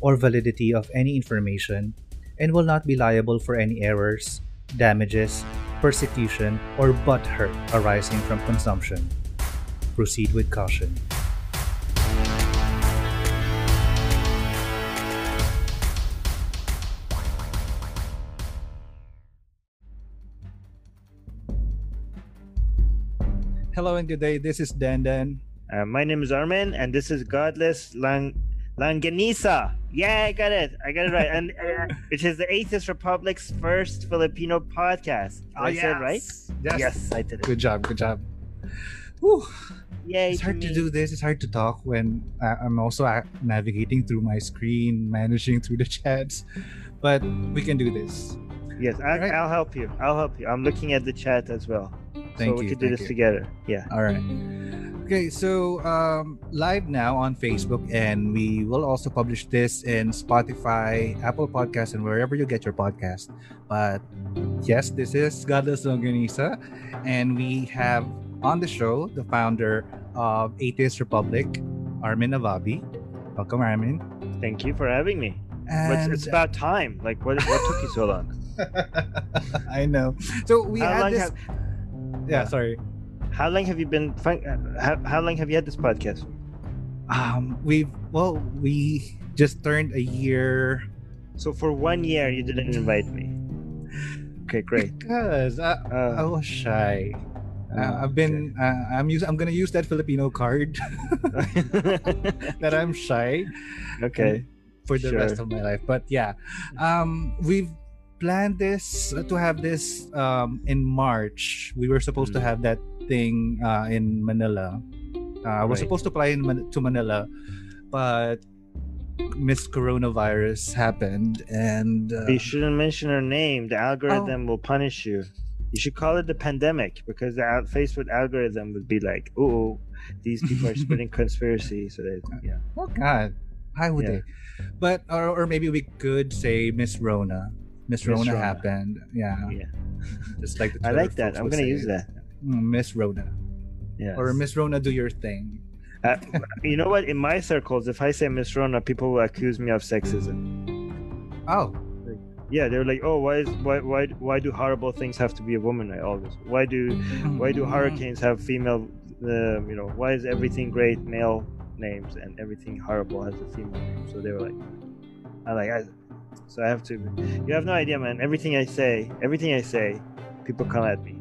or validity of any information and will not be liable for any errors, damages, persecution, or butt hurt arising from consumption. Proceed with caution. Hello and good day. This is Dandan. Uh, my name is Armin, and this is Godless Lang Langanisa. Yeah, I got it. I got it right. And uh, which is the Atheist Republic's first Filipino podcast. Did I said right? Yes. Yes, I did it. Good job. Good job. Whew. Yay! It's hard to me. do this. It's hard to talk when uh, I'm also uh, navigating through my screen, managing through the chats. But we can do this. Yes, I, Alright. I'll help you. I'll help you. I'm looking at the chat as well. Thank so we you, could do this you. together. Yeah. All right. Okay, so um, live now on Facebook, and we will also publish this in Spotify, Apple Podcasts, and wherever you get your podcast. But yes, this is Godless Longanisa, and we have on the show the founder of Atheist Republic, Armin Navabi. Welcome, Armin. Thank you for having me. And it's, it's about time. Like, what, what took you so long? I know. So we How had this. have- yeah, sorry. How long have you been? Uh, how, how long have you had this podcast? Um, we've well, we just turned a year So for one year, you didn't invite me. Okay, great. because I, I Uh, was shy. Uh, I've been. Uh, I'm use. I'm gonna use that Filipino card that I'm shy okay. for the rest of my life. But yeah, um, we've planned this uh, to have this um in March. We were supposed to Mm. have that thing uh, in Manila. Uh, we're Right. supposed to fly in Man- to Manila, but Miss Coronavirus happened, and uh, You shouldn't mention her name. The Oh. algorithm will punish you. You should call it the pandemic because the al- Facebook algorithm would be like, "Oh, these people are spreading conspiracy." So they, yeah, oh God, how would Yeah. they? But or, or maybe we could say Miss Rona. Miss Rona, Rona. happened. Yeah, yeah. just like the I like that. I'm gonna use that. Mm, Miss Rona Yeah. or Miss Rona, do your thing. Uh, you know what? In my circles, if I say Miss Rona, people will accuse me of sexism. Oh, Yeah, they're like, "Oh, why is why why why do horrible things have to be a woman?" I always why do why do hurricanes have female uh, you know why is everything great male names and everything horrible has a female name so they were like i like I, so i have to you have no idea man everything i say everything i say people come at me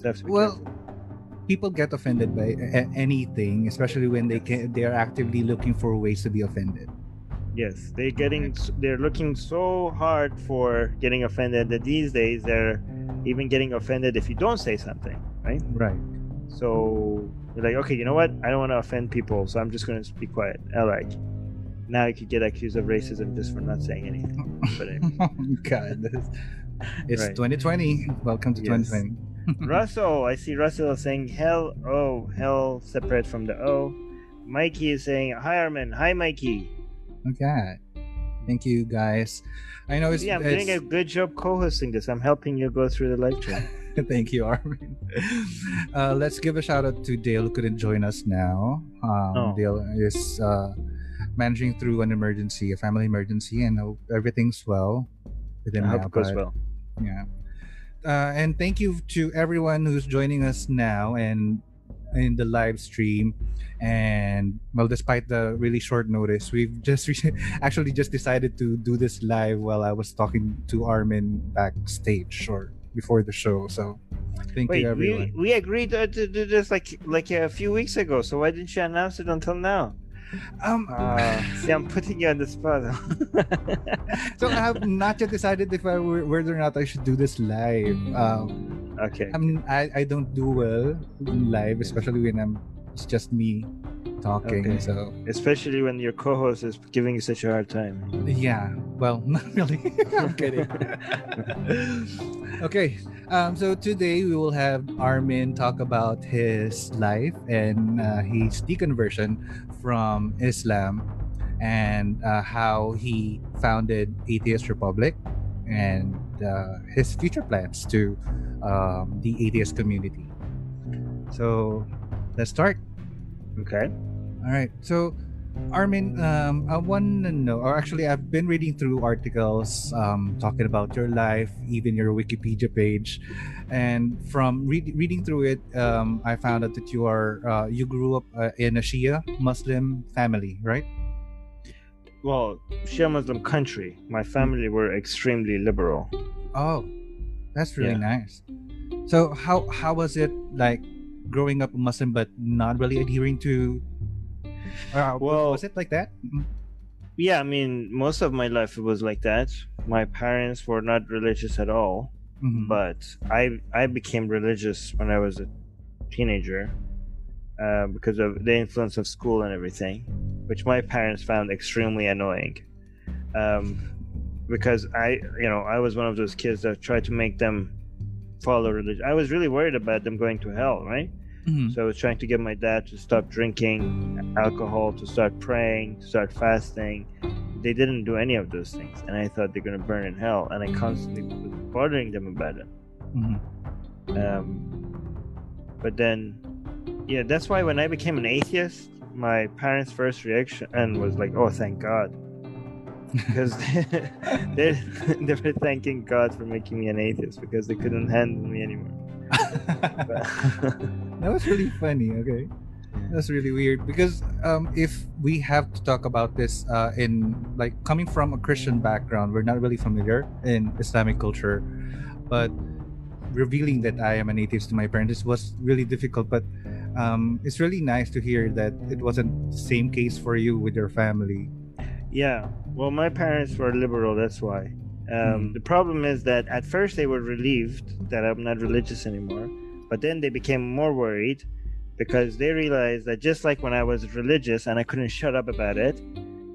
so I have to be Well, careful. people get offended by anything, especially when they can. They are actively looking for ways to be offended. yes they're getting they're looking so hard for getting offended that these days they're even getting offended if you don't say something right Right. So you're like, okay, you know what? I don't want to offend people, so I'm just going to be quiet. I like. Now you could get accused of racism just for not saying anything. But anyway. God, this- it's Right. 2020. Welcome to Yes. 2020. Russell, I see Russell saying hell, oh, hell separate from the O. Mikey is saying, hi, Armin. Hi, Mikey. Okay. Thank you, guys. I know it's. yeah, I'm it's doing a good job co hosting this. I'm helping you go through the live chat. Thank you, Armin. Uh, let's give a shout out to Dale who couldn't join us now. Um, Oh. Dale is uh, managing through an emergency, a family emergency, and hope everything's well with him I hope now, it goes but- well. Yeah. Uh, and thank you to everyone who's joining us now and in the live stream. And well, despite the really short notice, we've just re- actually just decided to do this live while I was talking to Armin backstage or before the show. So thank Wait, you, we, everyone. we agreed to, to do this like like a few weeks ago, so why didn't you announce it until now? Um, Uh, see, I'm putting you on the spot. so I have not yet decided if I were, whether or not I should do this live. Um, okay. I mean, I, I don't do well in live, especially when I'm it's just me talking. Okay. So Especially when your co-host is giving you such a hard time. yeah, well, not really. I'm kidding. okay, um, so today we will have Armin talk about his life and uh, his deconversion from Islam and uh, how he founded Atheist Republic and uh, his future plans to um, the atheist community. So let's start. Okay. All right. So, Armin, um, I want to know, or actually, I've been reading through articles um, talking about your life, even your Wikipedia page, and from read, reading through it, um, I found out that you are uh, you grew up uh, in a Shia Muslim family, right? Well, Shia Muslim country. My family were extremely liberal. Oh, that's really Yeah. nice. So, how how was it like growing up a Muslim but not really adhering to? Uh, Well- was it like that? Mm, Yeah, I mean, most of my life it was like that. My parents were not religious at all, mhm. but I I became religious when I was a teenager uh, because of the influence of school and everything, which my parents found extremely annoying. Um, because I, you know, I was one of those kids that tried to make them follow religion. I was really worried about them going to hell, right? Mhm. So I was trying to get my dad to stop drinking alcohol, to start praying, to start fasting. They didn't do any of those things, and I thought they're gonna burn in hell. And I constantly was bothering them about it. Mhm. Um, but then, yeah, that's why when I became an atheist, my parents' first reaction and was like, "Oh, thank God," because they, they were thanking God for making me an atheist because they couldn't handle me anymore. that was really funny. Okay, that's really weird because um, if we have to talk about this uh, in like coming from a Christian background, we're not really familiar in Islamic culture, but revealing that I am an atheist to my parents was really difficult. But um, it's really nice to hear that it wasn't the same case for you with your family. Yeah. Well, my parents were liberal. That's why. Um, Mhm. The problem is that at first they were relieved that I'm not religious anymore, but then they became more worried because they realized that just like when I was religious and I couldn't shut up about it,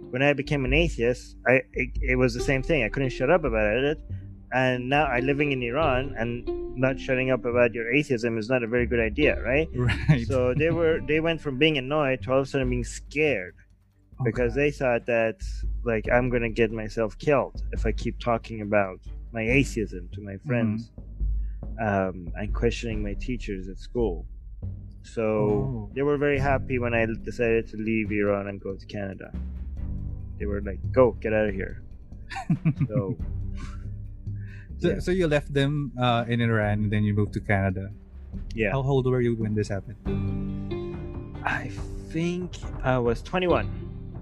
when I became an atheist, I it, it was the same thing. I couldn't shut up about it, and now I'm living in Iran and not shutting up about your atheism is not a very good idea, right? Right. So they were they went from being annoyed to all of a sudden being scared because they thought that like I'm gonna get myself killed if I keep talking about my atheism to my mm-hmm. friends um, and questioning my teachers at school. So Oh. they were very happy when I decided to leave Iran and go to Canada. They were like, "Go, get out of here." So so, yeah. so you left them uh, in Iran and then you moved to Canada. yeah, How old were you when this happened? I think I was 21.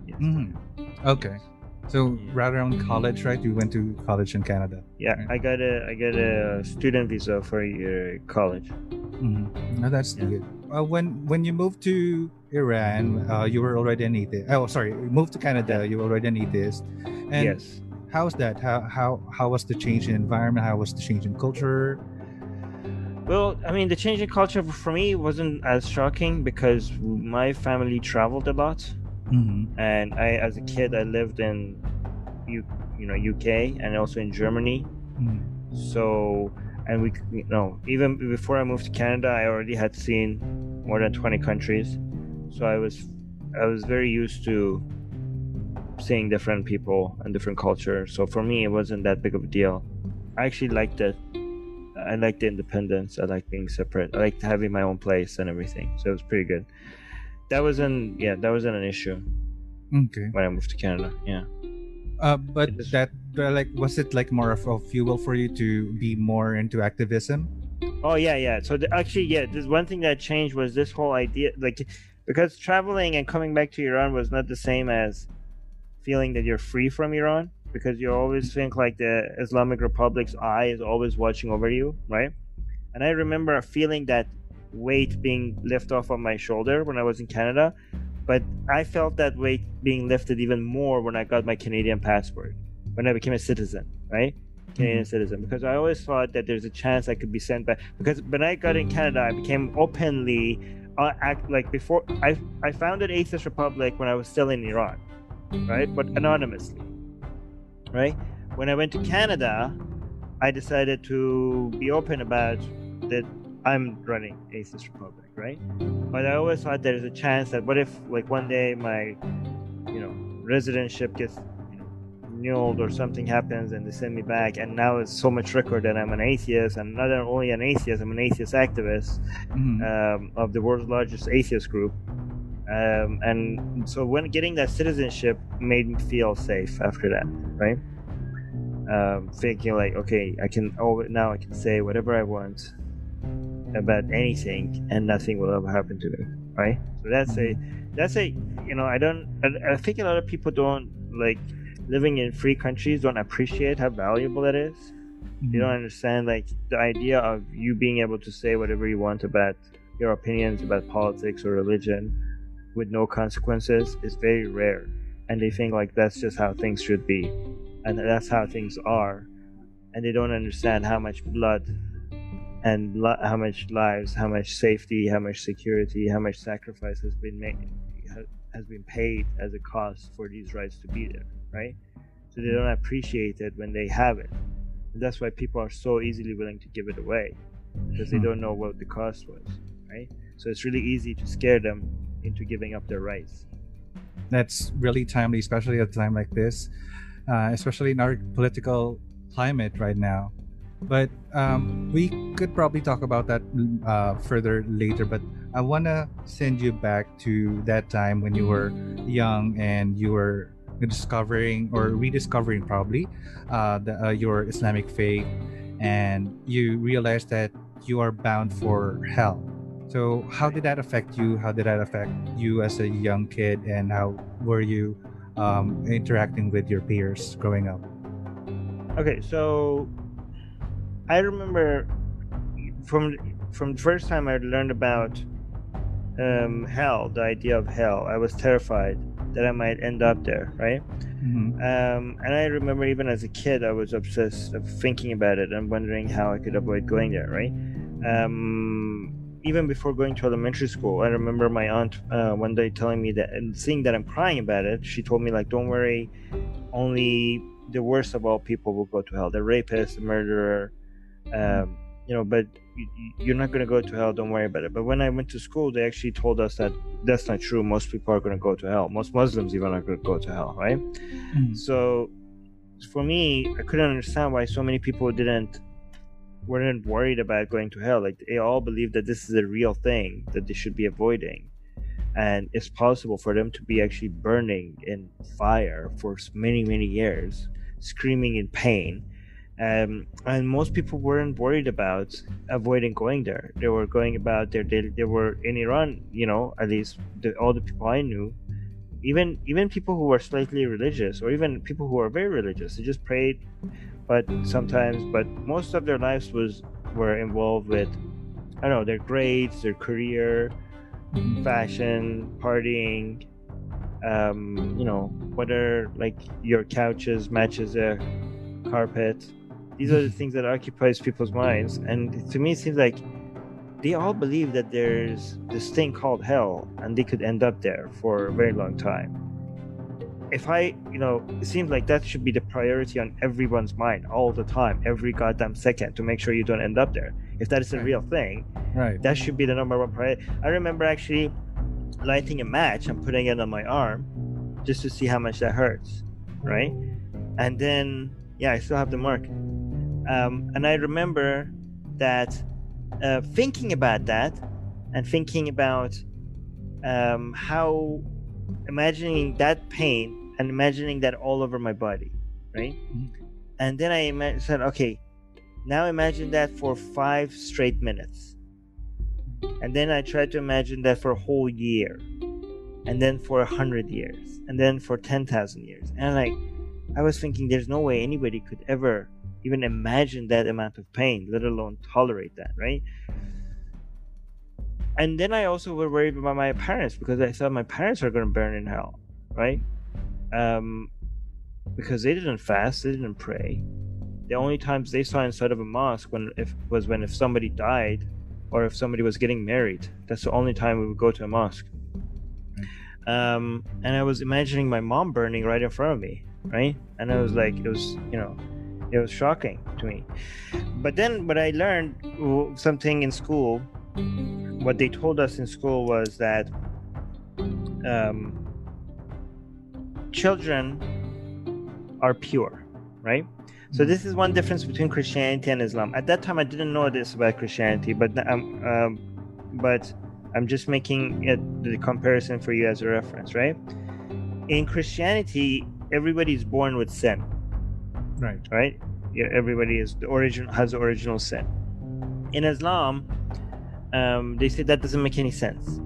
Yes. Mhm. Okay. So right around college, right? You went to college in Canada. Yeah, Right. I got a I got a student visa for a year college. Mm-hmm. No, that's Yeah. good. Uh, when when you moved to Iran, uh, you were already an atheist. Oh, sorry, you moved to Canada. You were already an atheist. And yes. how's that? How how how was the change in environment? How was the change in culture? Well, I mean, the change in culture for me wasn't as shocking because my family traveled a lot, Mm-hmm. and I, as a kid, I lived in, U, you know, UK and also in Germany. Mm-hmm. So, and we, you know, even before I moved to Canada, I already had seen more than twenty countries. So I was, I was very used to seeing different people and different cultures. So for me, it wasn't that big of a deal. I actually liked it. I liked the independence. I liked being separate. I liked having my own place and everything. So it was pretty good. That wasn't, yeah, that wasn't an issue Okay. when I moved to Canada. Yeah. Uh, but is- that but like was it like more of a fuel for you to be more into activism? Oh yeah, yeah. So the, actually, yeah, this one thing that changed was this whole idea, like, because traveling and coming back to Iran was not the same as feeling that you're free from Iran, because you always think like the Islamic Republic's eye is always watching over you, right? And I remember a feeling that weight being lifted off of my shoulder when I was in Canada, but I felt that weight being lifted even more when I got my Canadian passport, when I became a citizen, right? Canadian citizen because I always thought that there's a chance I could be sent back. Because when I got in Canada, I became openly uh, act like before I I founded Atheist Republic when I was still in Iran, right? But anonymously, right? When I went to Canada, I decided to be open about that I'm running Atheist Republic, right? But I always thought there's a chance that what if like one day my you know residentship gets annulled or something happens and they send me back and now it's so much record that i'm an atheist and not only an atheist i'm an atheist activist mm-hmm. um, of the world's largest atheist group um, and so when getting that citizenship made me feel safe after that right um, thinking like okay i can oh now i can say whatever i want about anything and nothing will ever happen to me right so that's a mm-hmm. that's a you know i don't I, I think a lot of people don't like living in free countries don't appreciate how valuable that is. Mm-hmm. You don't understand like the idea of you being able to say whatever you want about your opinions about politics or religion with no consequences is very rare. And they think like that's just how things should be. And that's how things are. And they don't understand how much blood and how much lives, how much safety, how much security, how much sacrifice has been made has been paid as a cost for these rights to be there right? So they don't appreciate it when they have it. And that's why people are so easily willing to give it away because they hmm. don't know what the cost was, right? So it's really easy to scare them into giving up their rights. That's really timely, especially at a time like this, uh, especially in our political climate right now. But um, we could probably talk about that uh, further later. But I want to send you back to that time when you were young and you were discovering or rediscovering probably uh, the, uh, your Islamic faith, and you realize that you are bound for hell. So, how did that affect you? How did that affect you as a young kid, and how were you um, interacting with your peers growing up? Okay, so I remember from from the first time I learned about um, hell, the idea of hell, I was terrified that I might end up there, right? Mm-hmm. Um, and I remember even as a kid, I was obsessed of thinking about it and wondering how I could avoid going there, right? Um, even before going to elementary school, I remember my aunt uh, one day telling me that and seeing that I'm crying about it, she told me like, "Don't worry, only the worst of all people will go to hell: the rapist, the murderer." Um, you know, but you're not going to go to hell. Don't worry about it. But when I went to school, they actually told us that that's not true. Most people are going to go to hell. Most Muslims even are going to go to hell, right? Mm-hmm. So for me, I couldn't understand why so many people didn't weren't worried about going to hell. Like they all believe that this is a real thing that they should be avoiding. And it's possible for them to be actually burning in fire for many, many years, screaming in pain um, and most people weren't worried about avoiding going there. They were going about their daily. They were in Iran, you know, at least the, all the people I knew, even even people who were slightly religious, or even people who are very religious, they just prayed, but sometimes, but most of their lives was were involved with, I don't know, their grades, their career, fashion, partying, um, you know, whether like your couches matches a carpet these are the things that occupies people's minds and to me it seems like they all believe that there's this thing called hell and they could end up there for a very long time. If i you know it seems like that should be the priority on everyone's mind all the time every goddamn second to make sure you don't end up there. If that is a real thing right. that should be the number one priority. I remember actually lighting a match and putting it on my arm just to see how much that hurts right? And then yeah i still have the mark um, and I remember that uh, thinking about that and thinking about um, how imagining that pain and imagining that all over my body, right? Mm-hmm. And then I said, okay, now imagine that for five straight minutes. And then I tried to imagine that for a whole year. And then for a hundred years. And then for 10,000 years. And like, I was thinking there's no way anybody could ever even imagine that amount of pain, let alone tolerate that, right? And then I also were worried about my parents because I thought my parents are going to burn in hell, right? Um, because they didn't fast, they didn't pray. The only times they saw inside of a mosque when if was when if somebody died or if somebody was getting married. That's the only time we would go to a mosque. Um, and I was imagining my mom burning right in front of me, right? And I was like, it was, you know, it was shocking to me. But then, what I learned something in school, what they told us in school was that um, children are pure, right? So this is one difference between Christianity and Islam. At that time, I didn't know this about Christianity, but um, um, but I'm just making it the comparison for you as a reference, right? In Christianity, everybody is born with sin, Right. right? Yeah, everybody is the origin has the original sin. In Islam, um, they say that doesn't make any sense.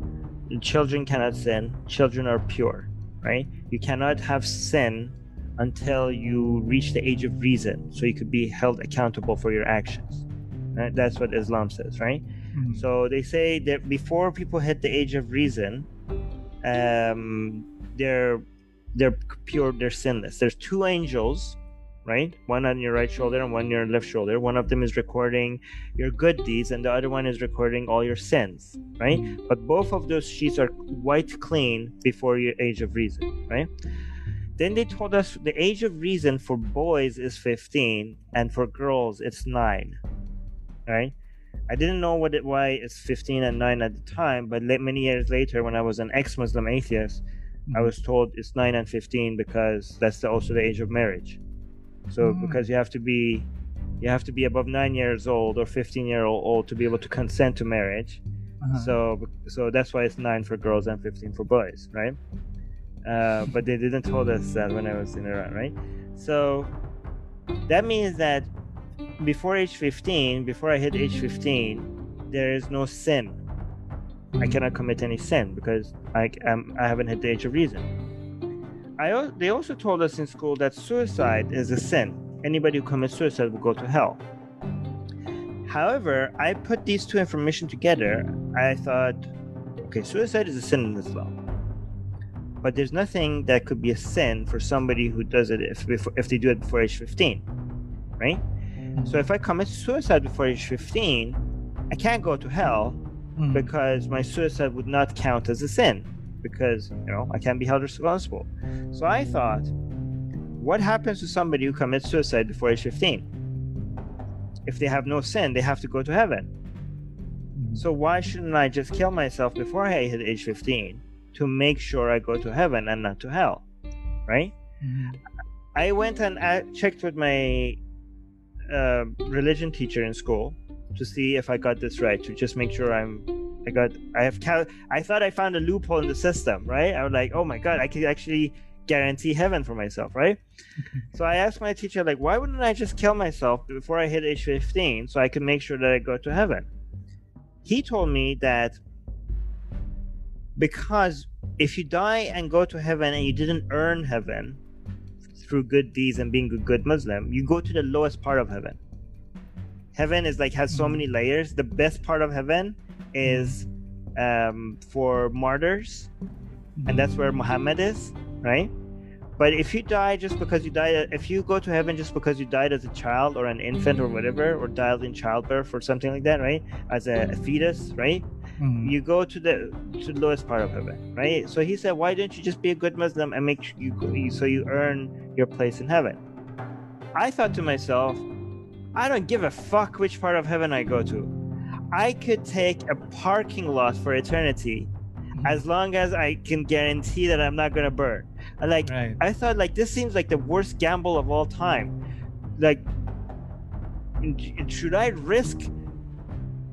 Children cannot sin. Children are pure, right? You cannot have sin until you reach the age of reason, so you could be held accountable for your actions. Right? That's what Islam says, right? Mhm. So they say that before people hit the age of reason, um, they're they're pure, they're sinless. There's two angels, right? One on your right shoulder and one on your left shoulder. One of them is recording your good deeds, and the other one is recording all your sins, right? But both of those sheets are white clean before your age of reason, right? Then they told us the age of reason for boys is 15 and for girls it's 9. Right? I didn't know what it why it's 15 and 9 at the time, but many years later when I was an ex-Muslim atheist, I Mhm. was told it's 9 and 15 because that's the, also the age of marriage. So Mm. because you have to be you have to be above 9 years old or 15 year old to be able to consent to marriage. Uh-huh. So so that's why it's nine for girls and fifteen for boys, right? Uh, but they didn't told us that when I was in Iran, right? So that means that before age fifteen, before I hit age fifteen, there is no sin. I Mhm. cannot commit any sin because I am I haven't hit the age of reason. I they also told us in school that suicide is a sin. Anybody who commits suicide will go to hell. However, I put these two information together. I thought, okay, suicide is a sin in Islam, but there's nothing that could be a sin for somebody who does it if before, if they do it before age 15, right? So if I commit suicide before age 15, I can't go to hell Mhm. because my suicide would not count as a sin because you know I can't be held responsible. So I thought, what happens to somebody who commits suicide before age 15? If they have no sin, they have to go to heaven. Mhm. So why shouldn't I just kill myself before I hit age 15 to make sure I go to heaven and not to hell? Right? Mhm. I went and I checked with my uh, religion teacher in school to see if I got this right, to just make sure I'm. I got. I have. Cal- I thought I found a loophole in the system, right? I was like, oh my god, I could actually guarantee heaven for myself, right? so I asked my teacher, like, why wouldn't I just kill myself before I hit age 15 so I could make sure that I go to heaven? He told me that because if you die and go to heaven and you didn't earn heaven through good deeds and being a good Muslim, you go to the lowest part of heaven. Heaven is like has so Mhm. many layers. The best part of heaven is um, for martyrs, and that's where Muhammad is, right? But if you die just because you died, if you go to heaven just because you died as a child or an infant or whatever, or died in childbirth or something like that, right? As a, a fetus, right? Mhm. You go to the to the lowest part of heaven, right? So he said, why don't you just be a good Muslim and make sure you go, you- so you earn your place in heaven? I thought to myself, I don't give a fuck which part of heaven I go to. I could take a parking lot for eternity as long as I can guarantee that I'm not gonna burn. I Like Right. I thought like this seems like the worst gamble of all time. Like should I risk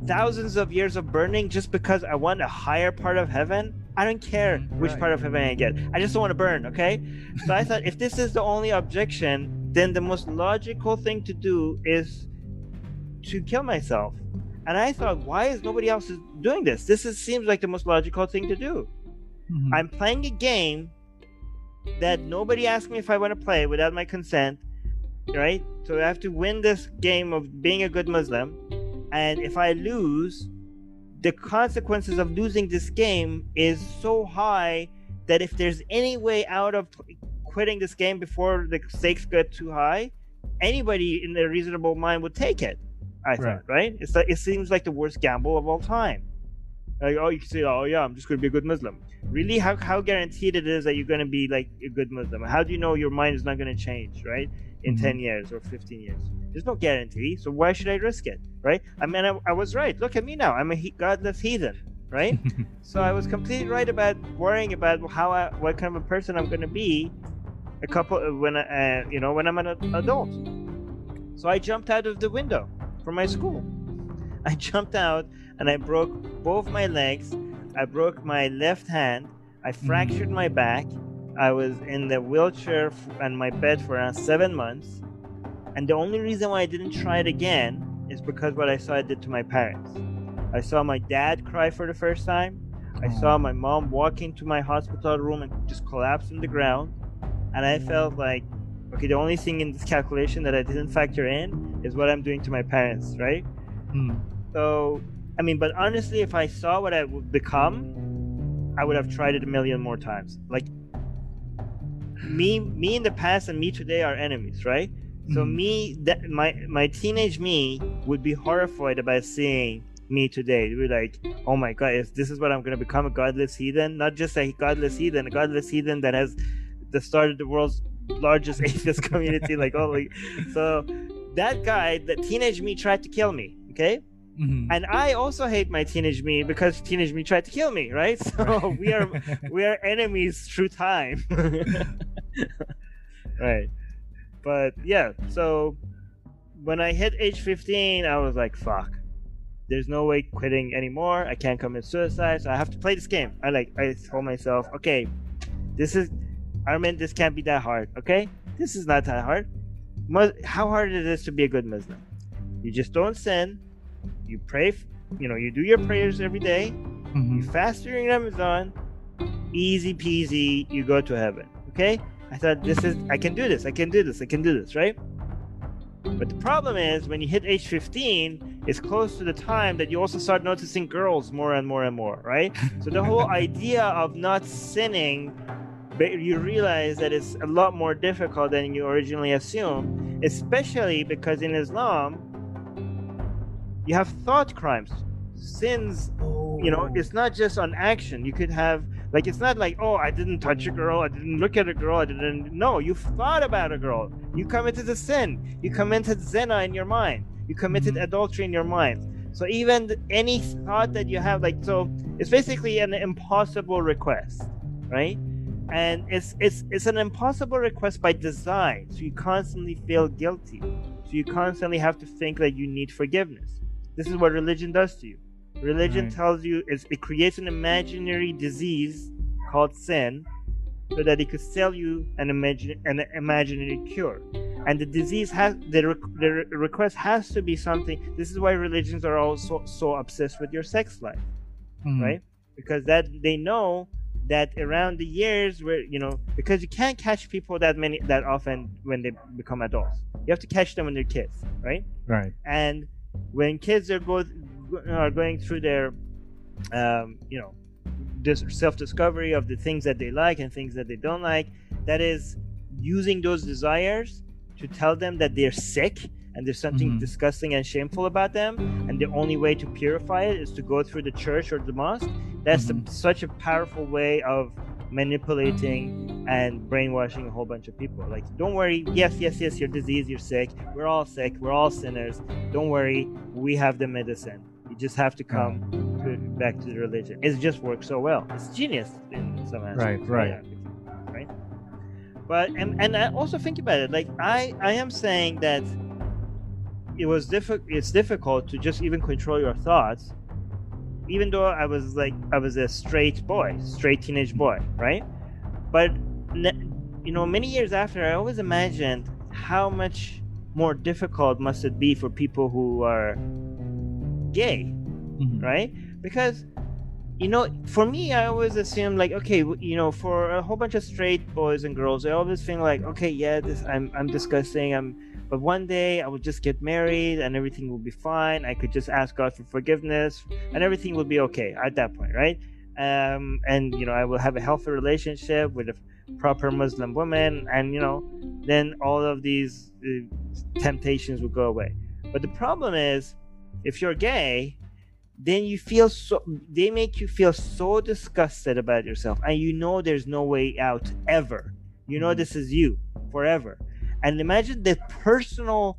thousands of years of burning just because I want a higher part of heaven? I don't care Mhm, which right. part of heaven I get. I just don't want to burn, okay? So I thought if this is the only objection, then the most logical thing to do is to kill myself. And I thought, why is nobody else doing this? This is, seems like the most logical thing to do. Mhm. I'm playing a game that nobody asked me if I want to play without my consent, right? So I have to win this game of being a good Muslim. And if I lose, the consequences of losing this game is so high that if there's any way out of quitting this game before the stakes get too high, anybody in their reasonable mind would take it. I thought, right? It's like it seems like the worst gamble of all time. Like, oh, you can say, oh yeah, I'm just going to be a good Muslim. Really, how how guaranteed it is that you're going to be like a good Muslim? How do you know your mind is not going to change, right? In Mhm. ten years or fifteen years, there's no guarantee. So why should I risk it, right? I mean, I, I was right. Look at me now. I'm a he- godless heathen, right? so I was completely right about worrying about how I, what kind of a person I'm going to be, a couple when I, uh, you know when I'm an adult. So I jumped out of the window from my school. I jumped out and I broke both my legs. I broke my left hand. I fractured my back. I was in the wheelchair and my bed for around seven months. And the only reason why I didn't try it again is because what I saw it did to my parents. I saw my dad cry for the first time. I oh. saw my mom walk into my hospital room and just collapse on the ground. And I felt like, okay, the only thing in this calculation that I didn't factor in is what I'm doing to my parents, right? Mm. So, I mean, but honestly, if I saw what I would become, I would have tried it a million more times. Like, me, me in the past and me today are enemies, right? So Mhm. me, that my my teenage me would be horrified about seeing me today. They'd be like, "Oh my god, if this is what I'm gonna become, a godless heathen? Not just a godless heathen, a godless heathen that has that started the world's largest atheist community. Like, oh, like, so that guy, the teenage me, tried to kill me. Okay, Mhm. and I also hate my teenage me because teenage me tried to kill me. Right? So we are we are enemies through time. right. But yeah, so when I hit age 15, I was like, fuck. There's no way quitting anymore. I can't commit suicide, so I have to play this game. I like I told myself, okay, this is Armin, this can't be that hard, okay? This is not that hard. How hard is it is to be a good Muslim. You just don't sin. You pray, you know, you do your prayers every day. You Mhm. fast during Ramadan, easy peasy, you go to heaven. Okay? I thought this is I can do this, I can do this, I can do this, right? But the problem is when you hit age 15, it's close to the time that you also start noticing girls more and more and more, right? So the whole idea of not sinning, you realize that it's a lot more difficult than you originally assumed, especially because in Islam, you have thought crimes. Sins you know it's not just on action. You could have like it's not like oh i didn't touch a girl i didn't look at a girl i didn't no you thought about a girl. You committed a sin. You committed zina in your mind. You committed Mhm. adultery in your mind. So even any thought that you have like so it's basically an impossible request right and it's it's it's an impossible request by design so you constantly feel guilty so you constantly have to think that you need forgiveness this is what religion does to you Religion Right. tells you it's, it creates an imaginary disease called sin, so that it could sell you an imagine an imaginary cure. And the disease has the, re- the re- request has to be something. This is why religions are also so obsessed with your sex life, Mhm. right? Because that they know that around the years where you know because you can't catch people that many that often when they become adults. You have to catch them when they're kids, right? Right. and when kids are go are going through their um, you know this self-discovery of the things that they like and things that they don't like that is using those desires to tell them that they're sick and there's something Mhm. disgusting and shameful about them and the only way to purify it is to go through the church or the mosque that's the- Mhm. such a powerful way of manipulating and brainwashing a whole bunch of people. Like don't worry. Yes yes yes you're diseased you're sick. We're all sick. We're all sinners. Don't worry. We have the medicine. You just have to come to, back to the religion. It just works so well. It's genius in some aspects. Right, right. Yeah, right. But and, and i also think about it. Like i i am saying that it was difficult it's difficult to just even control your thoughts even though i was like i was a straight boy straight teenage boy right but you know many years after i always imagined how much more difficult must it be for people who are gay Mhm. right because you know for me i always assume like okay you know for a whole bunch of straight boys and girls i always think like okay yeah this i'm i'm disgusting i'm but one day i will just get married and everything will be fine. I could just ask god for forgiveness and everything will be okay at that point right? Um and you know i will have a healthy relationship with a proper muslim woman and you know then all of these uh, temptations will go away. But the problem is, if you're gay, then you feel so they make you feel so disgusted about yourself and you know there's no way out ever. You know this is you forever and imagine the personal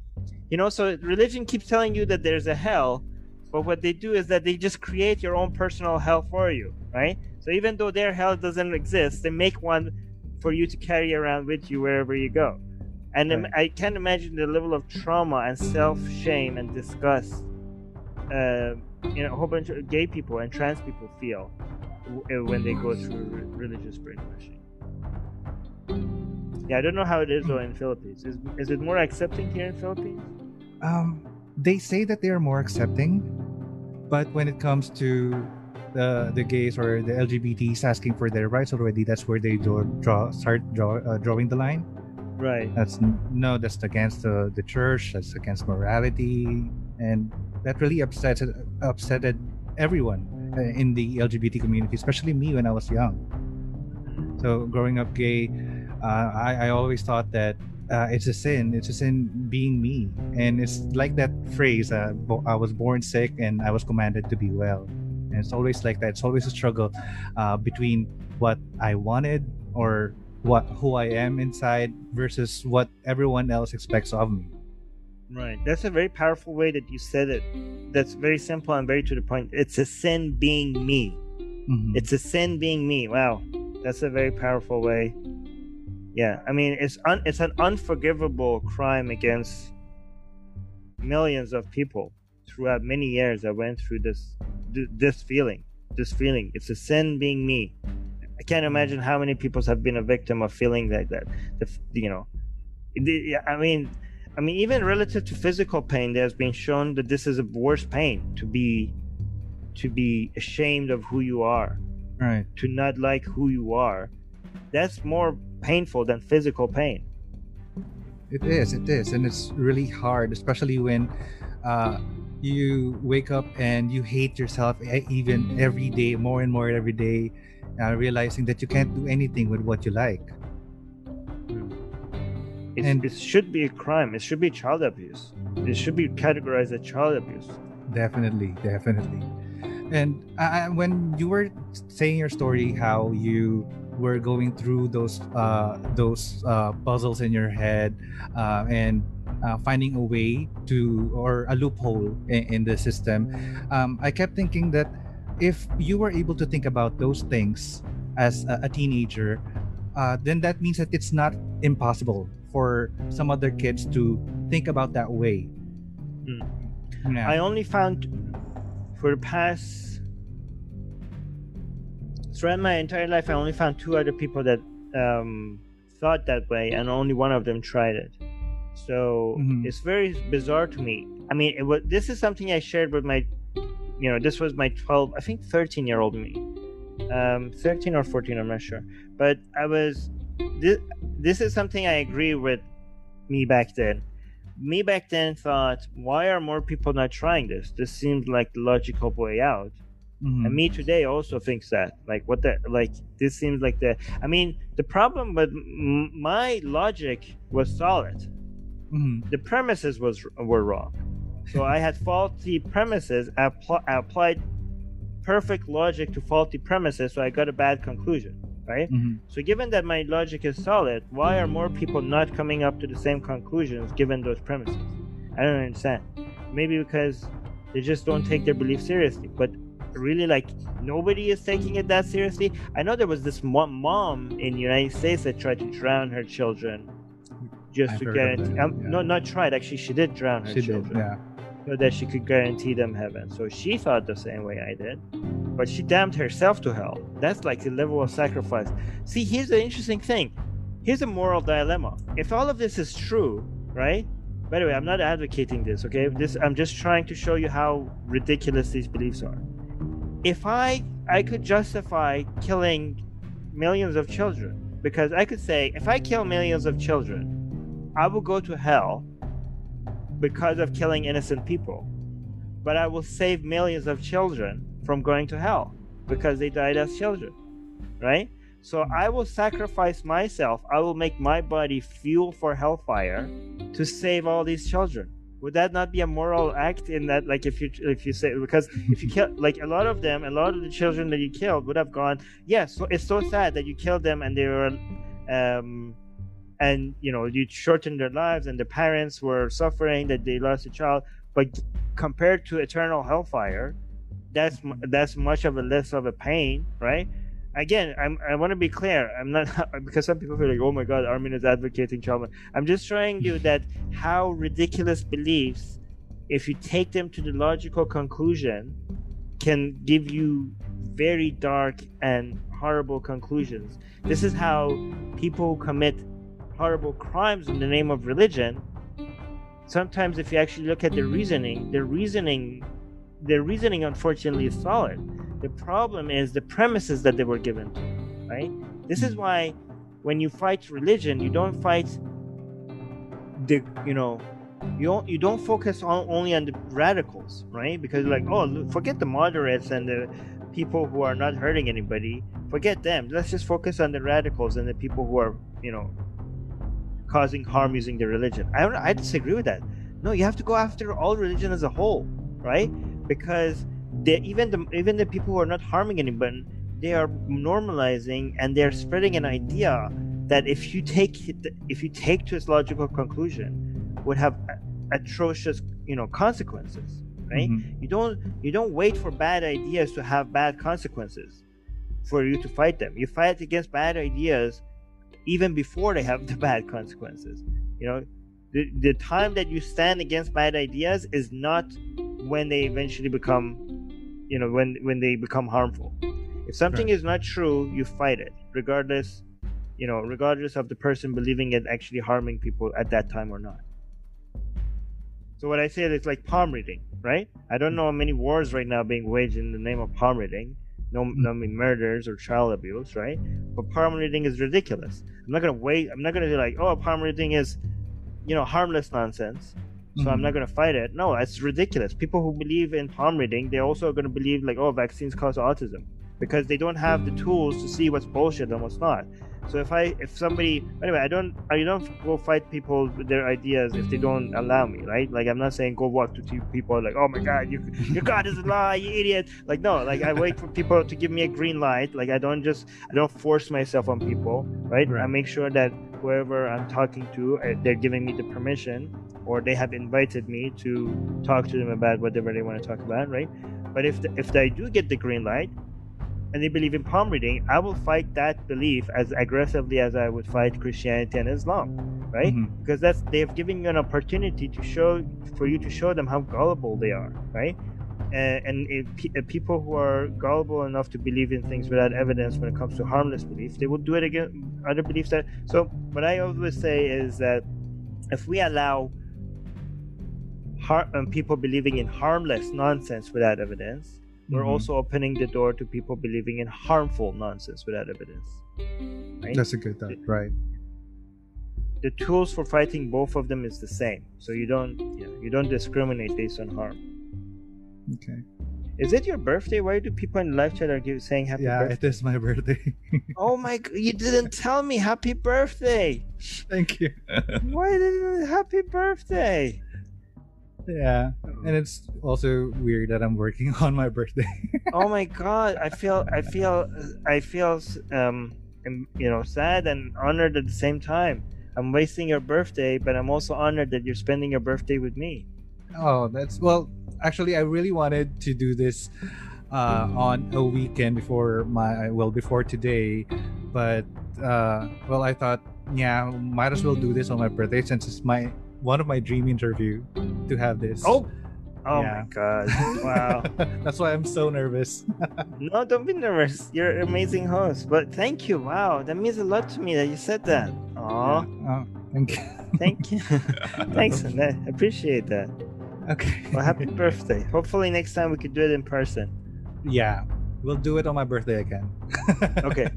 you know so religion keeps telling you that there's a hell but what they do is that they just create your own personal hell for you right so even though their hell doesn't exist they make one for you to carry around with you wherever you go and right. i can't imagine the level of trauma and self-shame and disgust uh, you know a whole bunch of gay people and trans people feel uh, when they go through religious brainwashing. Yeah, I don't know how it is though in Philippines. Is is it more accepting here in Philippines? Um, they say that they are more accepting, but when it comes to the the gays or the LGBTs asking for their rights already, that's where they draw, draw start draw, uh, drawing the line. Right. That's no, that's against the, the church. That's against morality, and that really upset upsetted everyone uh, in the LGBT community, especially me when I was young. So growing up gay, uh, I, I always thought that uh, it's a sin. It's a sin being me, and it's like that phrase. Uh, I was born sick, and I was commanded to be well. And it's always like that. It's always a struggle uh, between what I wanted or what who I am inside versus what everyone else expects of me. Right. That's a very powerful way that you said it. That's very simple and very to the point. It's a sin being me. Mm-hmm. It's a sin being me. Wow. That's a very powerful way. Yeah. I mean, it's un- it's an unforgivable crime against millions of people throughout many years that went through this this feeling. This feeling. It's a sin being me. I can't imagine how many people have been a victim of feeling like that. The, you know, I mean, I mean, even relative to physical pain, there's been shown that this is a worse pain to be to be ashamed of who you are, right? To not like who you are. That's more painful than physical pain. It is. It is, and it's really hard, especially when uh, you wake up and you hate yourself even every day, more and more every day, uh, realizing that you can't do anything with what you like and it should be a crime. It should be child abuse. It should be categorized as child abuse. Definitely, definitely. And uh, when you were saying your story, how you were going through those uh, those uh, puzzles in your head uh, and uh, finding a way to or a loophole in, in the system, um, I kept thinking that if you were able to think about those things as a, a teenager, uh, then that means that it's not impossible for some other kids to think about that way. Mm. Yeah. I only found for the past throughout my entire life, I only found two other people that um, thought that way, and only one of them tried it. So mm-hmm. it's very bizarre to me. I mean, it was, this is something I shared with my, you know, this was my 12, I think 13 year old me. Um, 13 or 14, I'm not sure. But I was, this, this is something I agree with me back then. Me back then thought, why are more people not trying this? This seems like the logical way out. Mm-hmm. And me today also thinks that. Like, what the, like, this seems like the, I mean, the problem with m- my logic was solid. Mm-hmm. The premises was were wrong. So I had faulty premises. I, pl- I applied perfect logic to faulty premises, so I got a bad conclusion right? Mm-hmm. So, given that my logic is solid, why are more people not coming up to the same conclusions given those premises? I don't understand. Maybe because they just don't take their belief seriously. But really, like nobody is taking it that seriously. I know there was this one mom in the United States that tried to drown her children just I've to guarantee. Um, yeah. No, not tried. Actually, she did drown her she children. Did, yeah so that she could guarantee them heaven. So she thought the same way I did, but she damned herself to hell. That's like the level of sacrifice. See, here's the interesting thing. Here's a moral dilemma. If all of this is true, right? By the way, I'm not advocating this, okay? This I'm just trying to show you how ridiculous these beliefs are. If I I could justify killing millions of children because I could say if I kill millions of children, I will go to hell because of killing innocent people. But I will save millions of children from going to hell because they died as children. Right? So I will sacrifice myself. I will make my body fuel for hellfire to save all these children. Would that not be a moral act in that like if you if you say because if you kill like a lot of them a lot of the children that you killed would have gone yes so it's so sad that you killed them and they were um and you know you shortened their lives and the parents were suffering that they lost a child. But compared to eternal hellfire that's that's much of a less of a pain right again I'm, i want to be clear i'm not because some people feel like oh my god armin is advocating child i'm just showing you hmm. that how ridiculous beliefs if you take them to the logical conclusion can give you very dark and horrible conclusions. This is how people commit horrible crimes in the name of religion. Sometimes if you actually look at the reasoning the reasoning the reasoning unfortunately is solid the problem is the premises that they were given to, right? This is hmm. why when you fight religion, you don't fight the, you know, you don't you don't focus on only on the radicals, right? Because like, oh, forget the moderates and the people who are not hurting anybody. Forget them. Let's just focus on the radicals and the people who are, you know, causing harm using their religion. I I disagree with that. No, you have to go after all religion as a whole, right? Because they even the even the people who are not harming anyone they are normalizing and they're spreading an idea that if you take it, if you take to its logical conclusion would have atrocious you know consequences right? Mm-hmm. you don't you don't wait for bad ideas to have bad consequences for you to fight them. You fight against bad ideas even before they have the bad consequences you know? The, the time that you stand against bad ideas is not when they eventually become you know when when they become harmful. If something right. is not true you fight it regardless you know regardless of the person believing it actually harming people at that time or not. So what i said is like palm reading right? I don't know how many wars right now being waged in the name of palm reading. No, mm. no murders or child abuse right? But palm reading is ridiculous. I'm not gonna wait i'm not gonna be like oh palm reading is you know harmless nonsense so mm-hmm. I'm not going to fight it. No, it's ridiculous. People who believe in palm reading, they're also going to believe like, oh, vaccines cause autism because they don't have the tools to see what's bullshit and what's not. So if I, if somebody, anyway, I don't, I don't go fight people with their ideas if they don't allow me, right? Like I'm not saying go walk to two people like, oh my god, you, your god is a lie, you idiot. Like no, like I wait for people to give me a green light. Like I don't just, I don't force myself on people, right? right. I make sure that whoever I'm talking to, uh, they're giving me the permission or they have invited me to talk to them about whatever they want to talk about, right? But if the, if they do get the green light and they believe in palm reading, I will fight that belief as aggressively as I would fight Christianity and Islam, right? Mm-hmm. Because that's they have given you an opportunity to show for you to show them how gullible they are, right? And, and if, if people who are gullible enough to believe in things without evidence when it comes to harmless beliefs, they will do it again. other beliefs that. So what I always say is that if we allow har- um, people believing in harmless nonsense without evidence, mm-hmm. we're also opening the door to people believing in harmful nonsense without evidence. Right? That's a good thought, right? The tools for fighting both of them is the same, so you don't you, know, you don't discriminate based on harm. Okay. Is it your birthday? Why do people in the live chat are saying happy yeah, birthday? Yeah, it is my birthday. oh my! You didn't tell me happy birthday. Thank you. Why didn't happy birthday? Yeah, and it's also weird that I'm working on my birthday. oh my god, I feel, I feel, I feel, um, you know, sad and honored at the same time. I'm wasting your birthday, but I'm also honored that you're spending your birthday with me. Oh, that's well. Actually, I really wanted to do this uh, on a weekend before my well before today, but uh, well, I thought yeah, might as well do this on my birthday since it's my one of my dream interview to have this. Oh, oh yeah. my god! Wow, that's why I'm so nervous. no, don't be nervous. You're an amazing host. But thank you. Wow, that means a lot to me that you said that. Oh, yeah. oh thank you. thank you. Thanks, I appreciate that. Okay. Well, happy birthday. Hopefully next time we could do it in person. Yeah, we'll do it on my birthday again. okay,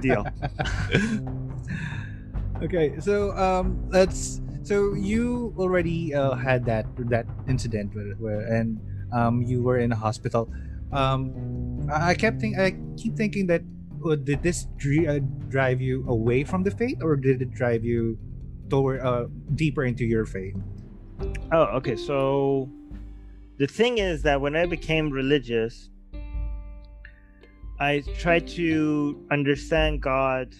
deal. okay, so um, let's so you already uh, had that that incident where, where and um, you were in a hospital. Um, I kept think I keep thinking that uh, did this uh, drive you away from the faith or did it drive you toward uh, deeper into your faith? Oh, okay. So the thing is that when I became religious, I tried to understand God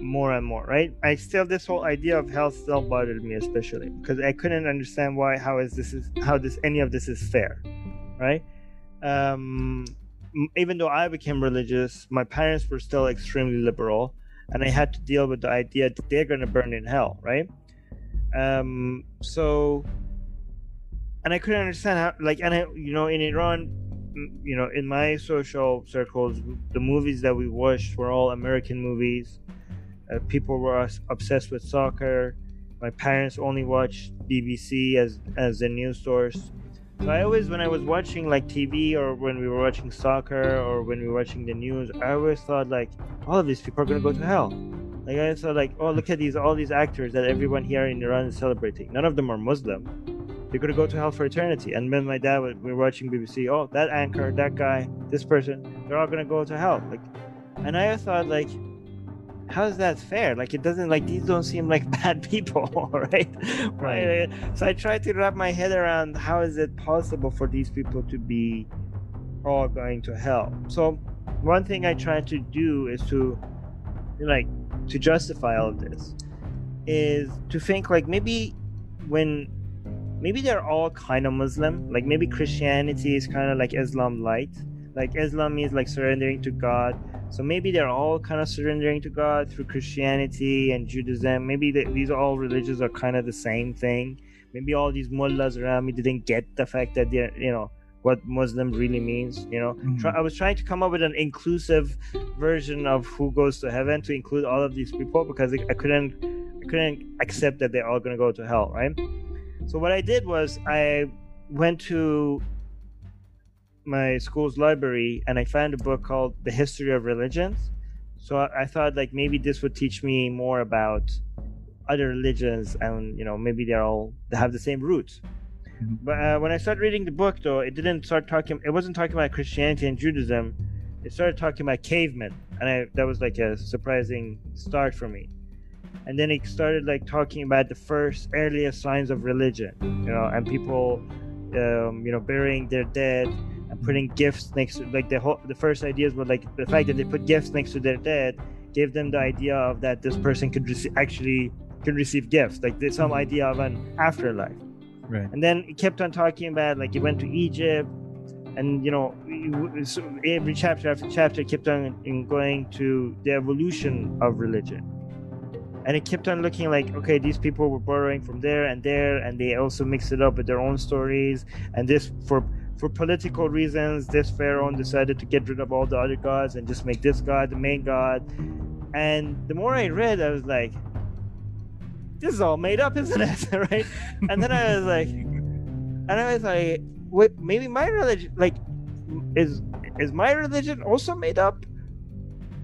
more and more, right? I still this whole idea of hell still bothered me especially because I couldn't understand why how is this is how this any of this is fair, right? Um even though I became religious, my parents were still extremely liberal and I had to deal with the idea that they're going to burn in hell, right? Um so and I couldn't understand how like and I, you know in Iran you know in my social circles the movies that we watched were all American movies uh, people were obsessed with soccer. My parents only watched BBC as as a news source. So I always, when I was watching like TV or when we were watching soccer or when we were watching the news, I always thought like all of these people are gonna go to hell. Like I thought like, oh look at these all these actors that everyone here in Iran is celebrating. None of them are Muslim. They're gonna go to hell for eternity. And then my dad, we were watching BBC. Oh, that anchor, that guy, this person, they're all gonna go to hell. Like, and I thought like how's that fair? Like it doesn't like these don't seem like bad people, right? right? So I tried to wrap my head around how is it possible for these people to be all going to hell. So one thing I try to do is to like to justify all of this is to think like maybe when maybe they're all kind of Muslim, like maybe Christianity is kind of like Islam light. Like Islam means like surrendering to God so maybe they're all kind of surrendering to God through Christianity and Judaism. Maybe they, these all religions are kind of the same thing. Maybe all these mullahs around me didn't get the fact that they're, you know, what Muslim really means. You know, mm-hmm. Try, I was trying to come up with an inclusive version of who goes to heaven to include all of these people because I couldn't, I couldn't accept that they're all going to go to hell, right? So what I did was I went to my school's library and I found a book called The History of Religions. So I, I thought like maybe this would teach me more about other religions and you know maybe they're all they have the same roots. Mm-hmm. But uh, when I started reading the book, though, it didn't start talking. It wasn't talking about Christianity and Judaism. It started talking about cavemen, and I, that was like a surprising start for me. And then it started like talking about the first earliest signs of religion, you know, and people, um, you know, burying their dead and putting gifts next to like the whole the first ideas were like the fact that they put gifts next to their dead gave them the idea of that this person could rec- actually could receive gifts like there's some mm-hmm. idea of an afterlife. Right. And then it kept on talking about like it went to egypt and you know every chapter after chapter kept on going to the evolution of religion. And it kept on looking like okay these people were borrowing from there and there and they also mixed it up with their own stories and this for for political reasons, this pharaoh decided to get rid of all the other gods and just make this god the main god. And the more I read, I was like, this is all made up, isn't it? right? And then I was like, and I was like, wait, maybe my religion, like, is is my religion also made up?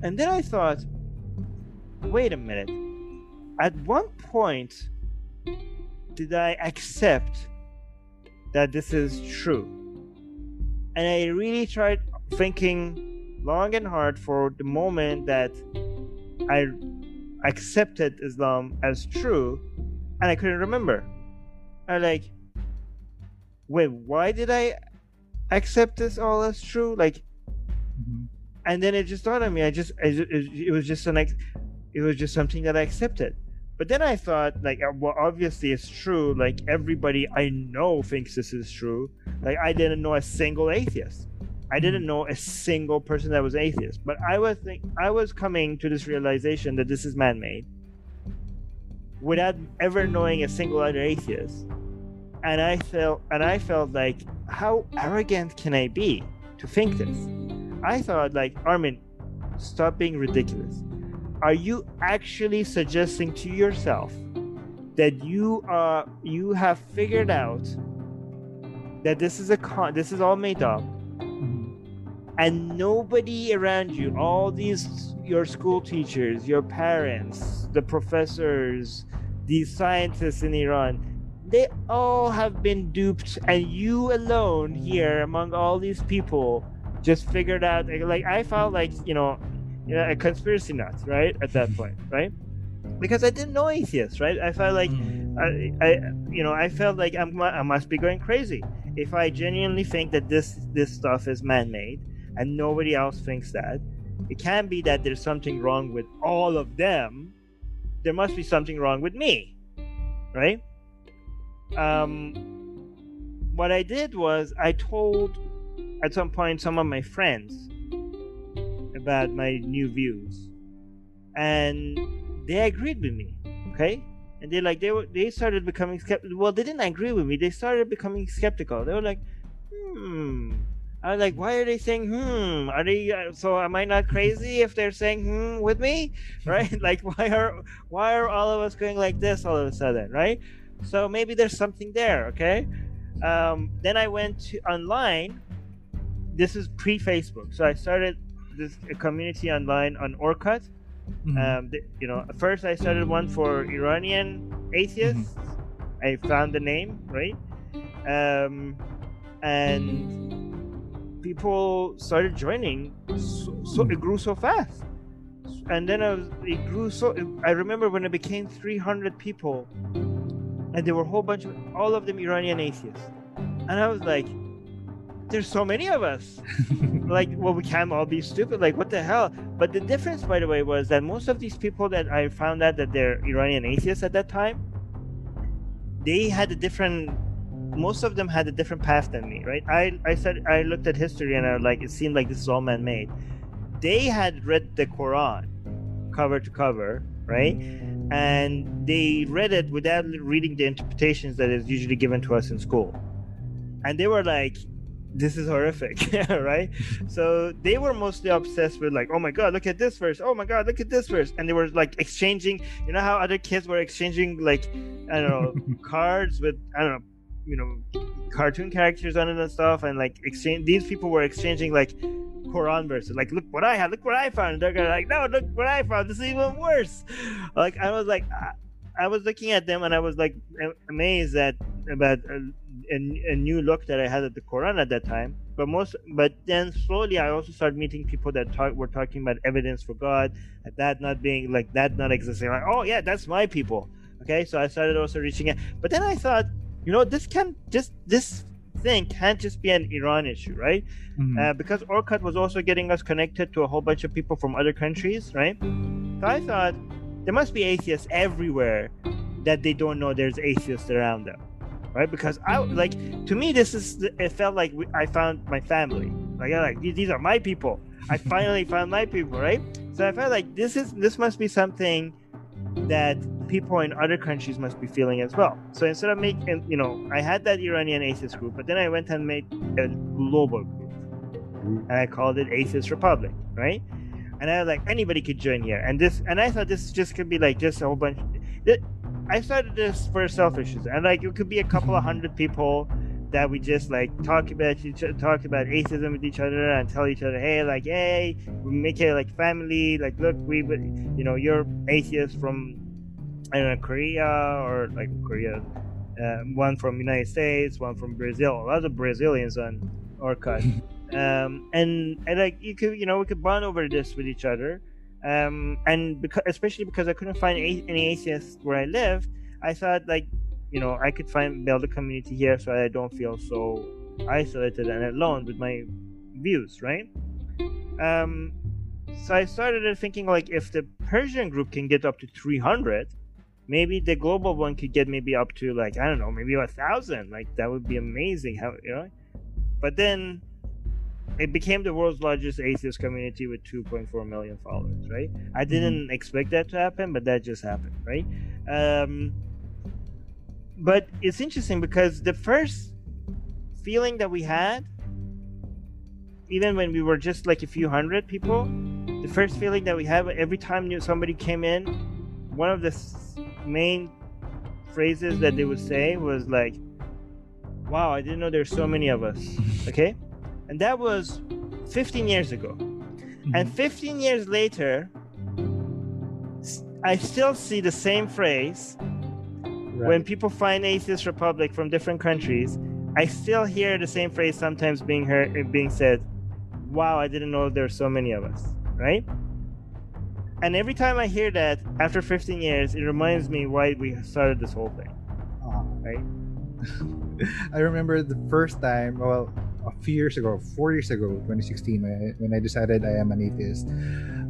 And then I thought, wait a minute. At one point, did I accept that this is true? And I really tried thinking long and hard for the moment that I accepted Islam as true, and I couldn't remember. I like, wait, why did I accept this all as true? Like, mm-hmm. and then it just dawned on me. I just, I just it was just an, it was just something that I accepted. But then I thought, like, uh, well, obviously it's true. Like, everybody I know thinks this is true. Like, I didn't know a single atheist. I didn't hmm. know a single person that was atheist. But I was think I was coming to this realization that this is man-made, without ever knowing a single other atheist. And I felt, and I felt like, how arrogant can I be to think this? I thought, like, Armin, stop being ridiculous are you actually suggesting to yourself that you are you have figured out that this is a con this is all made up mm-hmm. and nobody around you all these your school teachers your parents the professors these scientists in iran they all have been duped and you alone here among all these people just figured out like i felt like you know you know, a conspiracy nut, right? At that point, right? Because I didn't know atheists, right? I felt like mm. I, I you know I felt like I'm, I must be going crazy if I genuinely think that this this stuff is man-made and nobody else thinks that. It can't be that there's something wrong with all of them. There must be something wrong with me, right? Um, what I did was I told at some point some of my friends about my new views, and they agreed with me. Okay, and they like they were they started becoming skeptical. Well, they didn't agree with me. They started becoming skeptical. They were like, hmm. I was like, why are they saying hmm? Are they uh, so? Am I not crazy if they're saying hmm with me, right? like, why are why are all of us going like this all of a sudden, right? So maybe there's something there, okay? Um, then I went to online. This is pre-Facebook, so I started this community online on Orkut Mm-hmm. Um, the, you know, first I started one for Iranian atheists. Mm-hmm. I found the name right, um, and people started joining. So, so it grew so fast, and then I was, it grew so. I remember when it became 300 people, and there were a whole bunch of all of them Iranian atheists, and I was like, there's so many of us. like, well, we can't all be stupid. Like, what the hell? But the difference, by the way, was that most of these people that I found out that they're Iranian atheists at that time, they had a different. Most of them had a different path than me, right? I I said I looked at history and I was like, it seemed like this is all man-made. They had read the Quran, cover to cover, right? And they read it without reading the interpretations that is usually given to us in school. And they were like, this is horrific right? So they were mostly obsessed with like oh my god look at this verse. Oh my god look at this verse. And they were like exchanging you know how other kids were exchanging like i don't know cards with i don't know you know cartoon characters on it and stuff. And like exchange these people were exchanging like Quran verses. Like look what I had look what I found. And they're gonna like no look what I found. This is even worse. Like I was like I, I was looking at them and I was like amazed at about uh, a, a, new look that I had at the Quran at that time. But most, but then slowly I also started meeting people that talk, were talking about evidence for God, and that not being like that not existing. Like, oh yeah, that's my people. Okay, so I started also reaching out. But then I thought, you know, this can just this thing can't just be an Iran issue, right? Mm-hmm. Uh, because Orkut was also getting us connected to a whole bunch of people from other countries, right? So I thought there must be atheists everywhere that they don't know there's atheists around them right? Because I mm-hmm. like to me this is it felt like I found my family. Like I like these are my people. I finally found my people, right? So I felt like this is this must be something that people in other countries must be feeling as well. So instead of making, you know, I had that Iranian atheist group, but then I went and made a global group, and I called it Atheist Republic, right? And I was like, anybody could join here, and this, and I thought this just could be like just a whole bunch. I started this for selfish reasons, and like it could be a couple of hundred people that we just like talk about each talk about atheism with each other and tell each other, hey, like, hey, we make it like family. Like, look, we, you know, you're atheist from I don't know Korea or like Korea, uh, one from United States, one from Brazil. A lot of Brazilians on Orkut, um, and and like you could, you know, we could bond over this with each other um, and because especially because I couldn't find any atheists where I lived, I thought like, you know, I could find build a community here so I don't feel so isolated and alone with my views, right? Um, so I started thinking like, if the Persian group can get up to 300, maybe the global one could get maybe up to like I don't know, maybe a thousand. Like that would be amazing. How you know? But then it became the world's largest atheist community with 2.4 million followers right? I mm-hmm. didn't expect that to happen but that just happened right? Um, but it's interesting because the first feeling that we had even when we were just like a few hundred people the first feeling that we had every time somebody came in one of the main phrases that they would say was like wow i didn't know there's so many of us okay and that was 15 years ago. Mm-hmm. And 15 years later, I still see the same phrase right. when people find atheist republic from different countries. I still hear the same phrase sometimes being heard, being said. Wow, I didn't know there were so many of us, right? And every time I hear that after 15 years, it reminds me why we started this whole thing, right? I remember the first time, well, a few years ago, four years ago, 2016, when I, when I decided I am an atheist.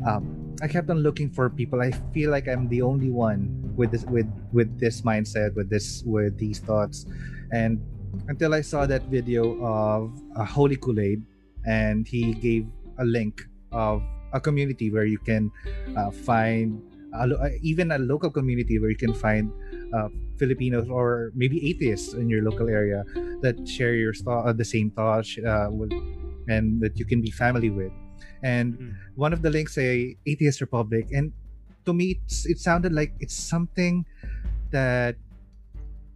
Um, I kept on looking for people. I feel like I'm the only one with this with with this mindset, with this with these thoughts, and until I saw that video of a Holy Koolaid, and he gave a link of a community where you can uh, find a, even a local community where you can find uh, Filipinos or maybe atheists in your local area that share your thought, uh, the same thoughts, uh, with, and that you can be family with. And mm. one of the links say Atheist Republic, and to me, it sounded like it's something that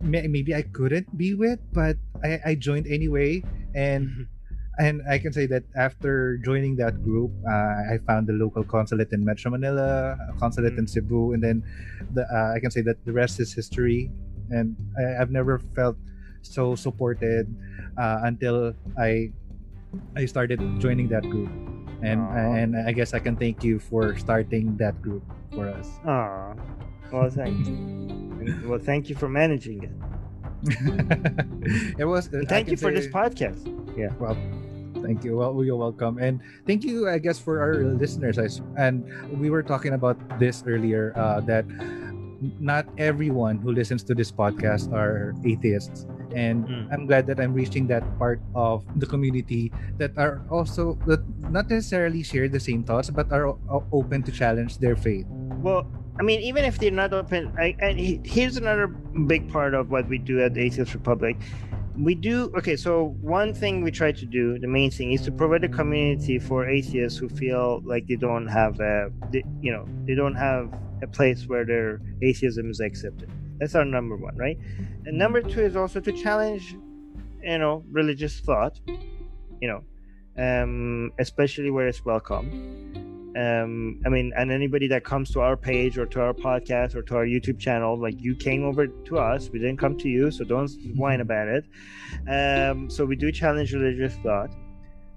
may, maybe I couldn't be with, but I, I joined anyway, and. Mm-hmm and I can say that after joining that group, uh, I found the local consulate in Metro Manila, a consulate in mm. Cebu, and then the, uh, I can say that the rest is history. And I, have never felt so supported uh, until I I started joining that group, and Aww. and I guess I can thank you for starting that group for us. Ah, well, thank you. well, thank you for managing it. it was. Thank you for say, this podcast. Yeah. Well, Thank you. Well, you're welcome. And thank you, I guess, for our listeners. And we were talking about this earlier uh, that not everyone who listens to this podcast are atheists. And mm. I'm glad that I'm reaching that part of the community that are also that not necessarily share the same thoughts, but are open to challenge their faith. Well, I mean, even if they're not open, I, and here's another big part of what we do at the Atheist Republic we do okay so one thing we try to do the main thing is to provide a community for atheists who feel like they don't have a they, you know they don't have a place where their atheism is accepted. That's our number one right? And number two is also to challenge you know religious thought you know um especially where it's welcome um i mean and anybody that comes to our page or to our podcast or to our youtube channel like you came over to us. We didn't come to you so don't whine about it. Um so we do challenge religious thought.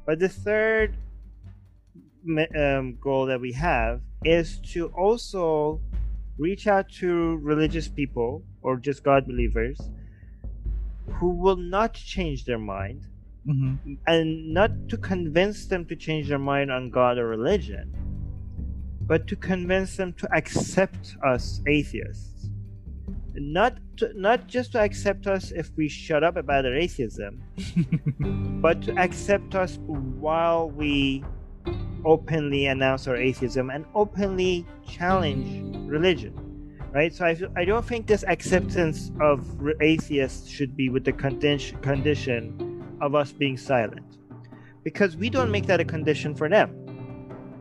But the third um, goal that we have is to also reach out to religious people or just god believers who will not change their mind Mm-hmm. and not to convince them to change their mind on God or religion, but to convince them to accept us atheists. Not to, not just to accept us if we shut up about our atheism, but to accept us while we openly announce our atheism and openly challenge religion. Right? So I, I don't think this acceptance of atheists should be with the condition, condition of us being silent. Because we don't make that a condition for them.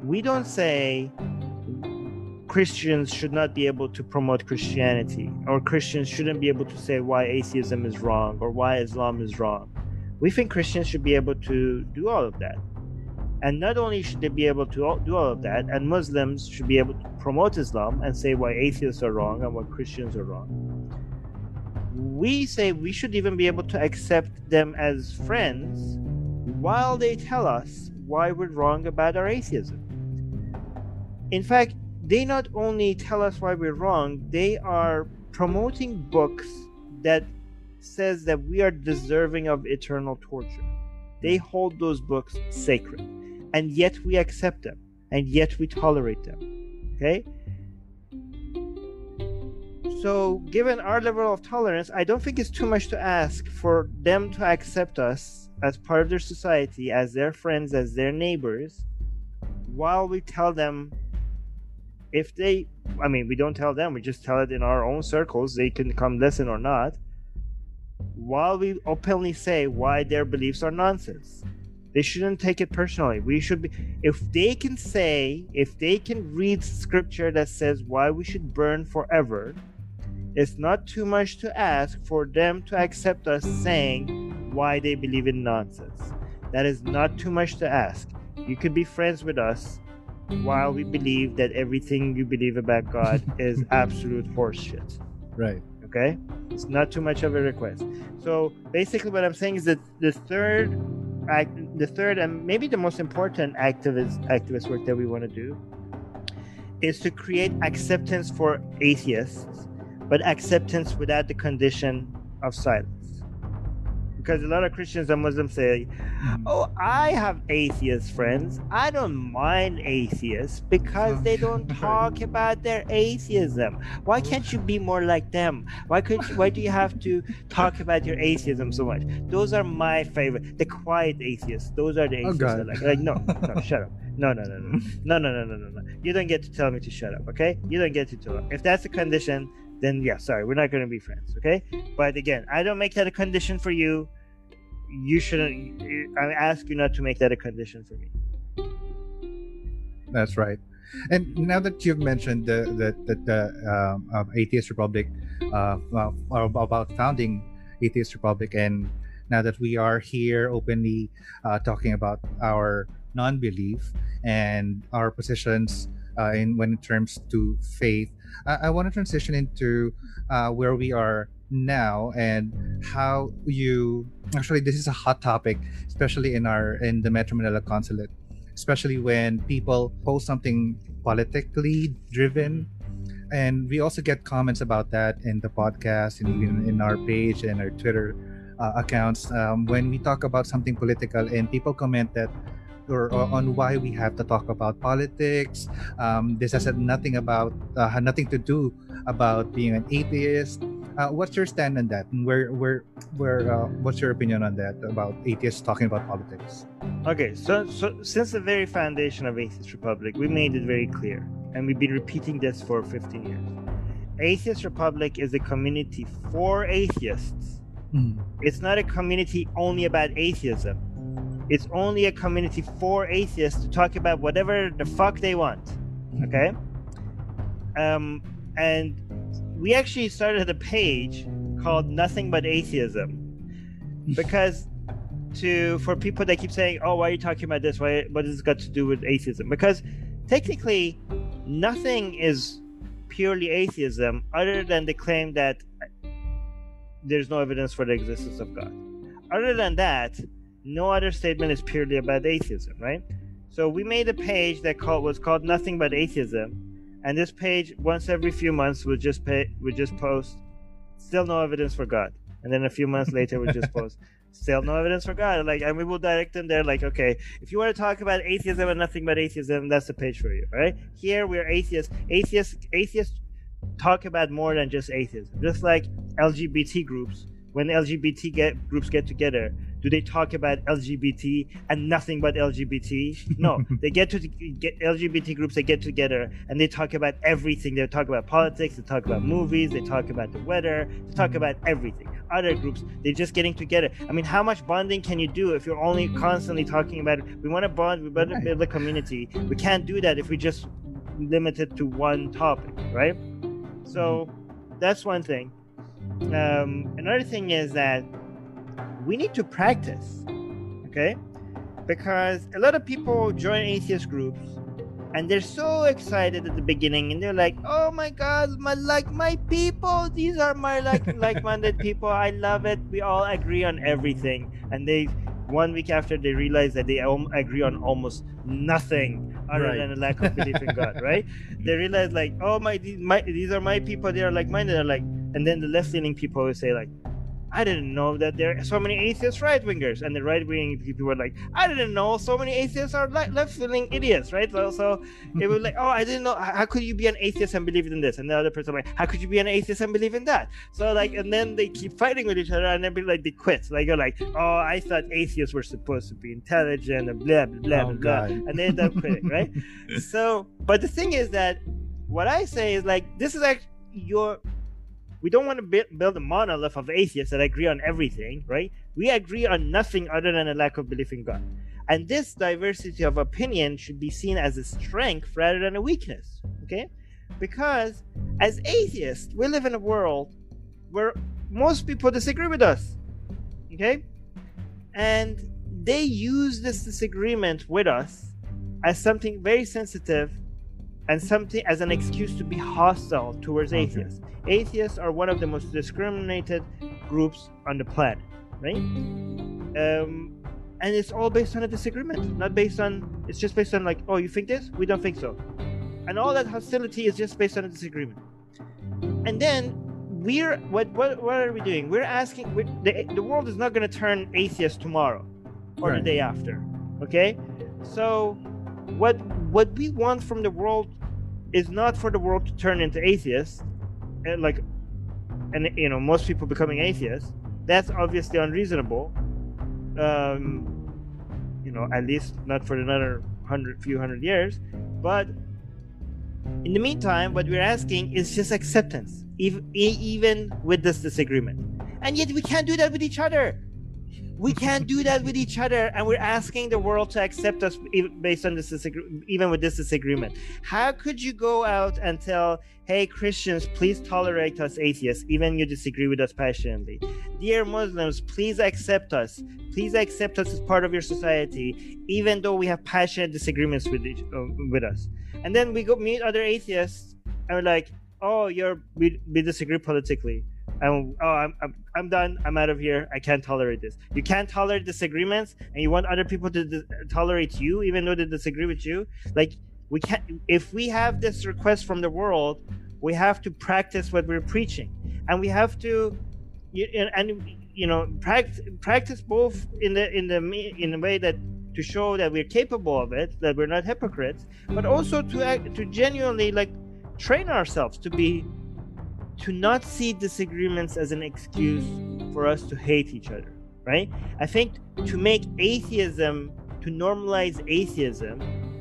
We don't say Christians should not be able to promote Christianity, or Christians shouldn't be able to say why atheism is wrong or why Islam is wrong. We think Christians should be able to do all of that. And not only should they be able to do all of that, and Muslims should be able to promote Islam and say why atheists are wrong and why Christians are wrong. We say we should even be able to accept them as friends while they tell us why we're wrong about our atheism. In fact, they not only tell us why we're wrong, they are promoting books that says that we are deserving of eternal torture. They hold those books sacred. And yet we accept them. And yet we tolerate them. Okay? So, given our level of tolerance, I don't think it's too much to ask for them to accept us as part of their society, as their friends, as their neighbors, while we tell them if they i mean we don't tell them we just tell it in our own circles they can come listen or not while we openly say why their beliefs are nonsense. They shouldn't take it personally. We should be if they can say if they can read scripture that says why we should burn forever it's not too much to ask for them to accept us saying why they believe in nonsense that is not too much to ask you could be friends with us while we believe that everything you believe about God is absolute horseshit. Right. Okay? It's not too much of a request. So basically what I'm saying is that the third act the third and maybe the most important activist activist work that we want to do is to create acceptance for atheists, but acceptance without the condition of silence. Because a lot of Christians and Muslims say, Mhm. Oh, I have atheist friends. I don't mind atheists because they don't talk about their atheism. Why can't you be more like them? Why could you, why do you have to talk about your atheism so much? Those are my favorite. The quiet atheists. Those are the Oh, atheists I like. Like no, no, shut up. No, no, no, no, no, no, no, no, no, no. You don't get to tell me to shut up. Okay? You don't get to talk. If that's the condition, then yeah, sorry, we're not going to be friends. Okay? But again, I don't make that a condition for you. You shouldn't. I ask you not to make that a condition for me. That's right. And now that you've mentioned the the, the, uh, Atheist Republic, uh, well, about founding Atheist Republic, and now that we are here openly uh, talking about our non-belief and our positions uh, in when it terms to faith, I, I want to transition into uh, where we are now and how you actually this is a hot topic, especially in our in the Metro Manila Consulate especially when people post something politically driven. And we also get comments about that in the podcast and even in our page and our twitter uh, accounts um, when we talk about something political and people comment that or, or on why we have to talk about politics um, this has nothing about uh, had nothing to do about being an atheist uh, what's your stand on that and where where where uh, what's your opinion on that about atheists talking about politics Okay, so so since the very foundation of Atheist Republic, we made it very clear, and we've been repeating this for 15 years. Atheist Republic is a community for atheists. It's not a community only about atheism. It's only a community for atheists to talk about whatever the fuck they want. Okay? Um, and we actually started a page called Nothing But Atheism because to for people that keep saying, "Oh, why are you talking about this? Why what has this got to do with atheism?" Because technically, nothing is purely atheism other than the claim that there's no evidence for the existence of God. Other than that, no other statement is purely about atheism, right? So we made a page that called was called Nothing But Atheism, and this page once every few months would just pay would just post still no evidence for God, and then a few months later would just post still no evidence for God. Like, and we will direct them there. Like, okay, if you want to talk about atheism and nothing but atheism, that's the page for you, right? Here we're atheists. Atheists, atheists talk about more than just atheism. Just like LGBT groups, when LGBT get groups get together, do they talk about LGBT and nothing but LGBT? No, they get to get LGBT groups. They get together and they talk about everything. They talk about politics. They talk about movies. They talk about the weather. They talk about everything. Other groups, they're just getting together. I mean, how much bonding can you do if you're only constantly talking about we want to bond, we want to build a community. We can't do that if we just limit it to one topic, right? So mm-hmm. that's one thing. Um, another thing is that we need to practice, okay? Because a lot of people join atheist groups and they're so excited at the beginning and they're like, "Oh my god, my like my people, these are my like like-minded people. I love it. We all agree on everything." And they one week after they realize that they agree on almost nothing other Right. than a lack of belief in God, right? They realize like, "Oh my, these, my these are my people. They are like-minded." They're like, and then the left-leaning people would say like, I didn't know that there are so many atheist right wingers, and the right wing people were like, I didn't know so many atheists are le- left wing idiots, right? So, so it was like, oh, I didn't know. How could you be an atheist and believe in this? And the other person like, how could you be an atheist and believe in that? So like, and then they keep fighting with each other, and then be like, they quit. Like you're like, oh, I thought atheists were supposed to be intelligent and blah blah blah Oh, blah, blah. God. and they end up quitting, right? so, but the thing is that what I say is like, this is actually your we don't want to build, a monolith of atheists that agree on everything, right? We agree on nothing other than a lack of belief in God. And this diversity of opinion should be seen as a strength rather than a weakness, okay? Because as atheists, we live in a world where most people disagree with us, okay? And they use this disagreement with us as something very sensitive and something as an excuse to be hostile towards atheists. Atheists are one of the most discriminated groups on the planet, right? Um, and it's all based on a disagreement, not based on. It's just based on like, oh, you think this? We don't think so, and all that hostility is just based on a disagreement. And then we're what what what are we doing? We're asking. We're, the the world is not going to turn atheist tomorrow or Right. the day after. Okay, so what what we want from the world is not for the world to turn into atheists, and like, and you know most people becoming atheists. That's obviously unreasonable. Um, you know, at least not for another hundred few hundred years, but in the meantime, what we're asking is just acceptance, even, even with this disagreement. And yet, we can't do that with each other. We can't do that with each other, and we're asking the world to accept us based on this even with this disagreement. How could you go out and tell, "Hey Christians, please tolerate us atheists, even you disagree with us passionately"? Dear Muslims, please accept us. Please accept us as part of your society, even though we have passionate disagreements with each, uh, with us. And then we go meet other atheists, and we're like, "Oh, you're we, we disagree politically." And oh, I'm, I'm I'm done. I'm out of here. I can't tolerate this. You can't tolerate disagreements, and you want other people to dis- tolerate you, even though they disagree with you. Like we can't. If we have this request from the world, we have to practice what we're preaching, and we have to, you, and, you know, practice practice both in the in the in a way that to show that we're capable of it, that we're not hypocrites, but also to act, to genuinely like train ourselves to be to not see disagreements as an excuse for us to hate each other, right? I think to make atheism to normalize atheism,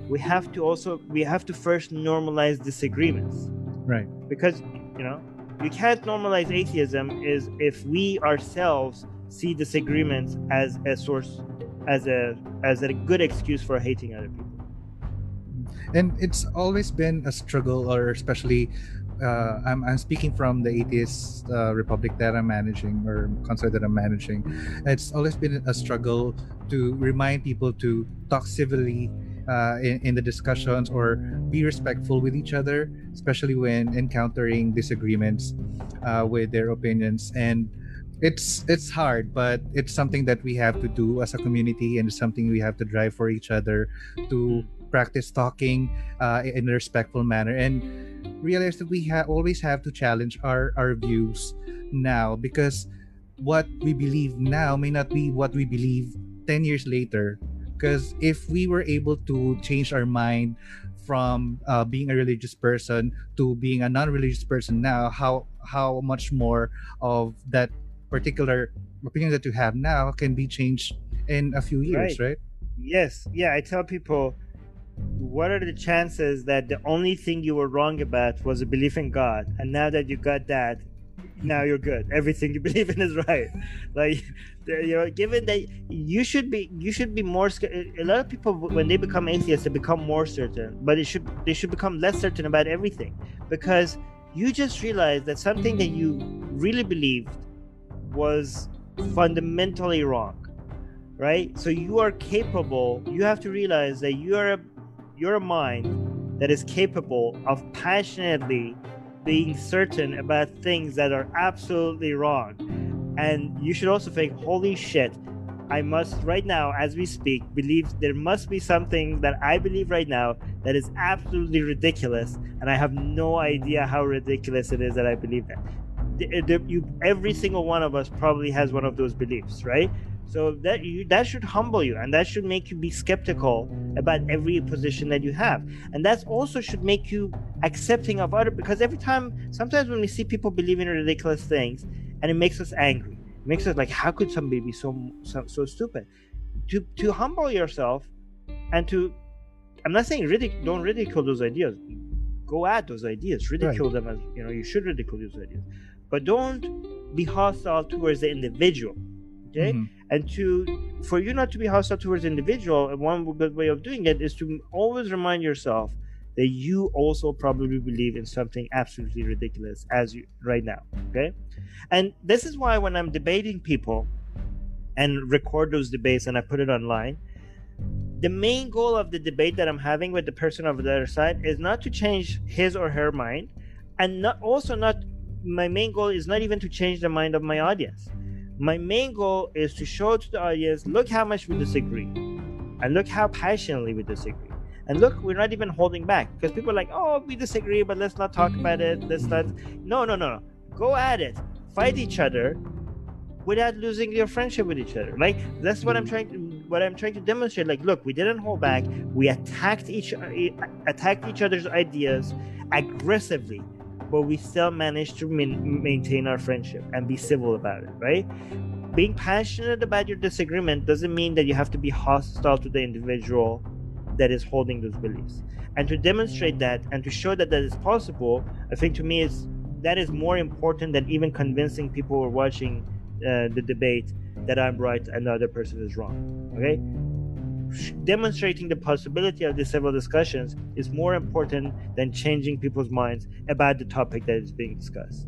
we have to also we have to first normalize disagreements Right. because you know you can't normalize atheism is if we ourselves see disagreements as a source as a as a good excuse for hating other people and it's always been a struggle or especially uh, I'm, I'm speaking from the atheist uh, republic that i'm managing or concert that i'm managing. It's always been a struggle to remind people to talk civilly uh, in, in the discussions or be respectful with each other especially when encountering disagreements uh, with their opinions. And it's it's hard but it's something that we have to do as a community and it's something we have to drive for each other to practice talking uh, in a respectful manner. And realize that we ha- always have to challenge our, our views now because what we believe now may not be what we believe 10 years later. Because if we were able to change our mind from uh, being a religious person to being a non-religious person now how how much more of that particular opinion that you have now can be changed in a few years right, yes. Yeah i tell people what are the chances that the only thing you were wrong about was a belief in god? And now that you got that now you're good. Everything you believe in is right. Like you know given that you should be you should be more a lot of people when they become atheists they become more certain but it should they should become less certain about everything. Because you just realize that something that you really believed was fundamentally wrong right? So you are capable you have to realize that you are a you're mind that is capable of passionately being certain about things that are absolutely wrong. And you should also think holy shit i must right now as we speak believe there must be something that i believe right now that is absolutely ridiculous and i have no idea how ridiculous it is that i believe that The- the- you, every single one of us probably has one of those beliefs right so that you that should humble you and that should make you be skeptical about every position that you have. And that also should make you accepting of other because every time sometimes when we see people believing in ridiculous things and it makes us angry it makes us like how could somebody be so so, so stupid? To to humble yourself and to i'm not saying ridic- don't ridicule those ideas. Go at those ideas ridicule them as you know you should ridicule those ideas. But don't be hostile towards the individual okay? Mhm. and to for you not to be hostile towards individual and one good way of doing it is to always remind yourself that you also probably believe in something absolutely ridiculous as you right now okay? And this is why when i'm debating people and record those debates and i put it online the main goal of the debate that i'm having with the person over the other side is not to change his or her mind and not also not my main goal is not even to change the mind of my audience my main goal is to show to the audience look how much we disagree and look how passionately we disagree and look we're not even holding back because people are like oh we disagree but let's not talk about it let's not mm. no no no no go at it, fight each other, without losing your friendship with each other. Like that's what I'm mm. trying to what I'm trying to demonstrate. Like, look, we didn't hold back. We attacked each uh, attacked each other's ideas aggressively, but we still manage to min- maintain our friendship and be civil about it. Right? Being passionate about your disagreement doesn't mean that you have to be hostile to the individual that is holding those beliefs. And to demonstrate that and to show that that is possible, I think to me is that is more important than even convincing people who are watching uh, the debate that I'm right and the other person is wrong. Okay? Demonstrating the possibility of these several discussions is more important than changing people's minds about the topic that is being discussed.